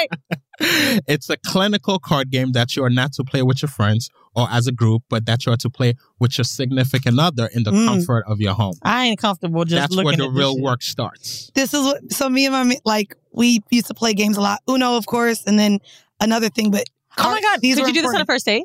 they? it's a clinical card game that you are not to play with your friends or as a group, but that you are to play with your significant other in the Mm. comfort of your home. I ain't comfortable just That's looking where the at this real shit. work starts. This is what. So me and my like we used to play games a lot. Uno, of course, and then another thing. But Oh my God. these Could you do this on a first date?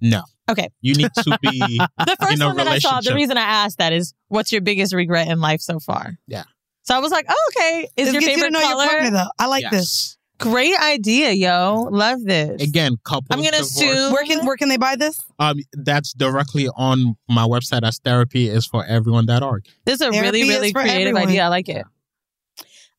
No. Okay. You need to be The first in a one that I saw, the reason I asked that is, what's your biggest regret in life so far? Yeah. So I was like, oh, okay. Is This your gets you favorite to know color? your partner though. I like Yes. this. Great idea, yo. Love this. Again, couple. I'm gonna divorce. assume Where can where can they buy this? Um, that's directly on my website as therapy is for everyone that org. this is a Therapy really, is really for creative everyone. idea. I like it.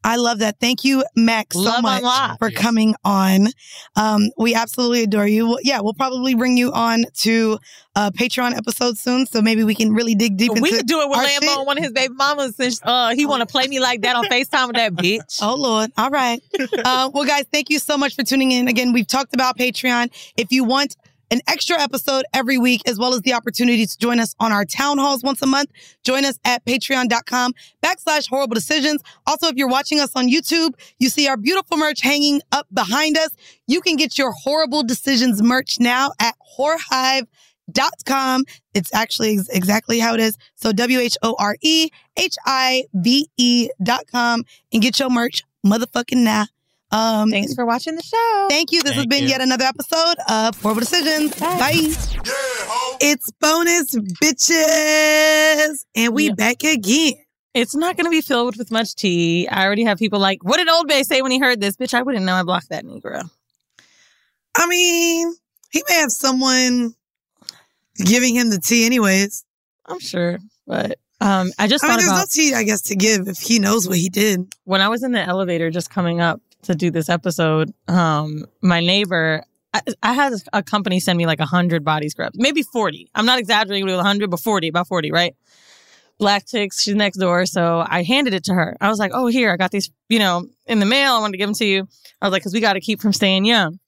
I love that. Thank you, Max, so Love much unlocked. for coming on. Um, we absolutely adore you. Well, yeah, we'll probably bring you on to a Patreon episode soon, so maybe we can really dig deep into. We could do it with Lambo and one of his baby mamas since uh, he want to play me like that on FaceTime with that bitch. Oh Lord! All right. uh, well, guys, thank you so much for tuning in. Again, we've talked about Patreon. If you want an extra episode every week, as well as the opportunity to join us on our town halls once a month, join us at patreon.com backslash horrible decisions. Also, if you're watching us on YouTube, you see our beautiful merch hanging up behind us. You can get your horrible decisions merch now at whorehive.com. It's actually ex- exactly how it is. So W H O R E H I V E dot com and get your merch motherfucking now. Um, Thanks for watching the show. Thank you. This has been you. yet another episode of Horrible Decisions. Bye. It's bonus bitches. And we Yeah. back again. It's not going to be filled with much tea. I already have people like, what did Old Bay say when he heard this? Bitch, I wouldn't know I blocked that Negro. I mean, he may have someone giving him the tea anyways. I'm sure. But um, I just I mean, thought there's about no tea, I guess, to give if he knows what he did. when I was in the elevator just coming up to do this episode, um, my neighbor, I, I had a company send me like 100 body scrubs, maybe 40. I'm not exaggerating with 100, but 40, about 40, right? Black chicks, she's next door. So I handed it to her. I was like, oh, here, I got these, you know, in the mail. I wanted to give them to you. I was like, because we got to keep from staying young.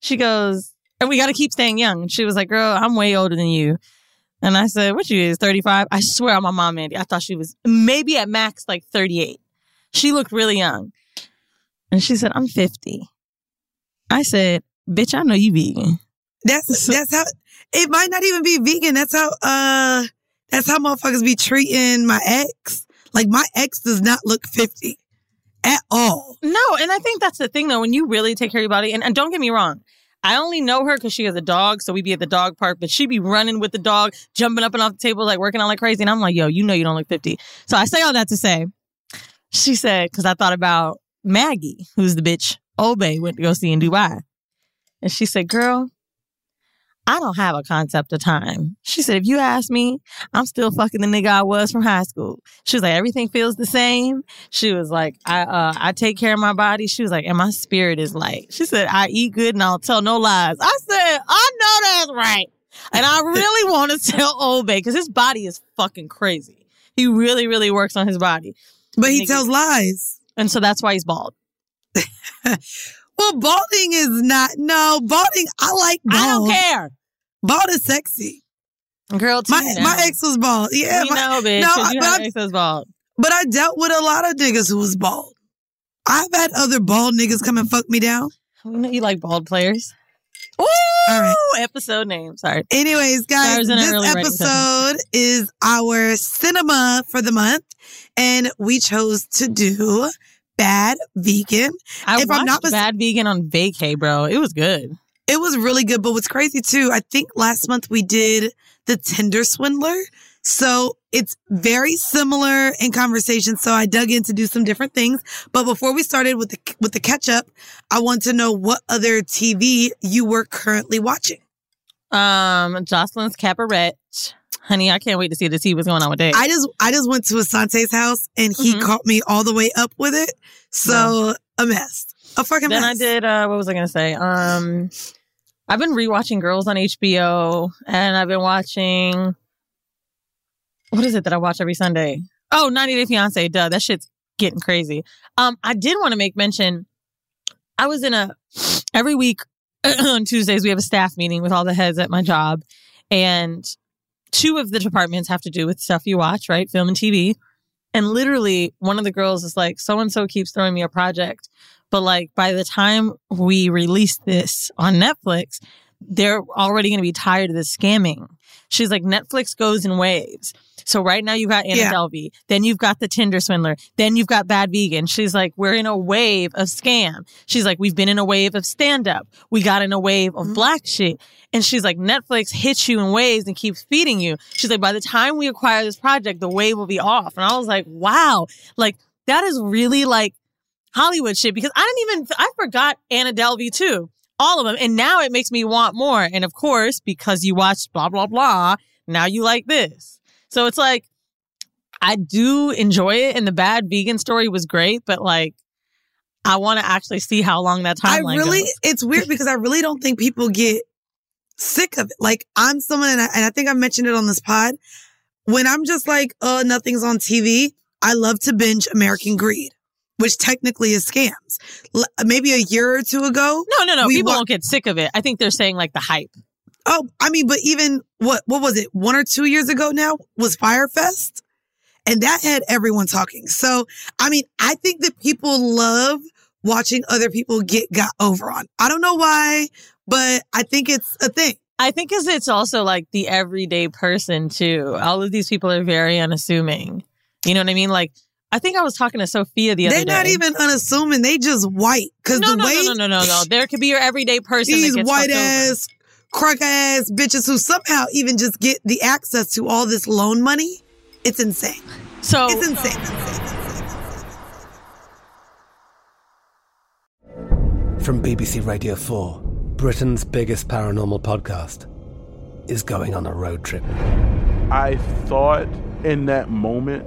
She goes, and we got to keep staying young. And she was like, girl, I'm way older than you. And I said, what you is, 35? I swear on my mom, Andy, I thought she was maybe at max like 38. She looked really young. And she said, I'm 50. I said, bitch, I know you vegan. That's that's how it might not even be vegan. That's how uh that's how motherfuckers be treating my ex. Like my ex does not look 50 at all. No, and I think that's the thing though, when you really take care of your body, and, and don't get me wrong, I only know her because she has a dog, so we be at the dog park, but she be running with the dog, jumping up and off the table, like working on like crazy. And I'm like, yo, you know you don't look 50. So I say all that to say, she said, because I thought about Maggie, who's the bitch Obey went to go see in Dubai. And she said, girl, I don't have a concept of time. She said, if you ask me, I'm still fucking the nigga I was from high school. She was like, everything feels the same. She was like, I uh, I take care of my body. She was like, and my spirit is light. She said, I eat good and I'll tell no lies. I said, I know that's right. And I really want to tell Obey because his body is fucking crazy. He really, really works on his body. But he Nigga. tells lies. And so that's why he's bald. Well, balding is not no balding. I like bald. I don't care. Bald is sexy. Girl, My Tina. my ex was bald. Yeah, we my- know, bitch. No, you but ex that's bald. But I dealt with a lot of niggas who was bald. I've had other bald niggas come and fuck me down. We know you like bald players. All right. episode name. Sorry. Anyways, guys, this episode is our cinema for the month, and we chose to do Bad Vegan. I If watched I'm not mis- Bad Vegan on vacay, bro. It was good. It was really good, but what's crazy too, I think last month we did the Tinder Swindler. So it's very similar in conversation. So I dug in to do some different things. But before we started with the with the catch up, I want to know what other TV you were currently watching. Um, Joseline's Cabaret. Honey, I can't wait to see to see what's going on with Dave. I just I just went to Asante's house and he Mhm. caught me all the way up with it. So a mess. A fucking mess. then I did uh what was I gonna say? Um I've been rewatching Girls on HBO and I've been watching what is it that I watch every Sunday? Oh, 90 Day Fiance, duh. That shit's getting crazy. Um, I did want to make mention I was in a every week on Tuesdays we have a staff meeting with all the heads at my job and two of the departments have to do with stuff you watch, right? Film and TV. And literally one of the girls is like, so and so keeps throwing me a project. But like by the time we release this on Netflix, they're already going to be tired of this scamming. She's like, Netflix goes in waves. So right now you've got Anna Yeah. Delvey, then you've got the Tinder swindler, then you've got Bad Vegan. She's like, we're in a wave of scam. She's like, we've been in a wave of stand up. We got in a wave of mm-hmm. black shit. And she's like, Netflix hits you in waves and keeps feeding you. She's like, by the time we acquire this project, the wave will be off. And I was like, wow, like that is really like Hollywood shit because I didn't even, I forgot Anna Delvey too. All of them. And now it makes me want more. And of course, because you watched blah, blah, blah, now you like this. So it's like, I do enjoy it. And the bad vegan story was great, but like, I want to actually see how long that I timeline really, goes. it's weird because I really don't think people get sick of it. Like I'm someone, and I, and I think I mentioned it on this pod. When I'm just like, oh, nothing's on TV, I love to binge American Greed, which technically is scams. L- maybe a year or two ago. No, no, no. People wa- won't get sick of it. I think they're saying like the hype. Oh, I mean, but even what, what was it? One or two years ago now was Fyre Fest. And that had everyone talking. So, I mean, I think that people love watching other people get got over on. I don't know why, but I think it's a thing. I think is it's also like the everyday person too. All of these people are very unassuming. You know what I mean? Like I think I was talking to Sophia the other day. They're not even unassuming. They just white. Cause no, the no, way no, no, no, no, no. There could be your everyday person. these that gets white ass, crack ass bitches who somehow even just get the access to all this loan money, it's insane. So it's insane. From BBC Radio 4, Britain's biggest paranormal podcast is going on a road trip. I thought in that moment,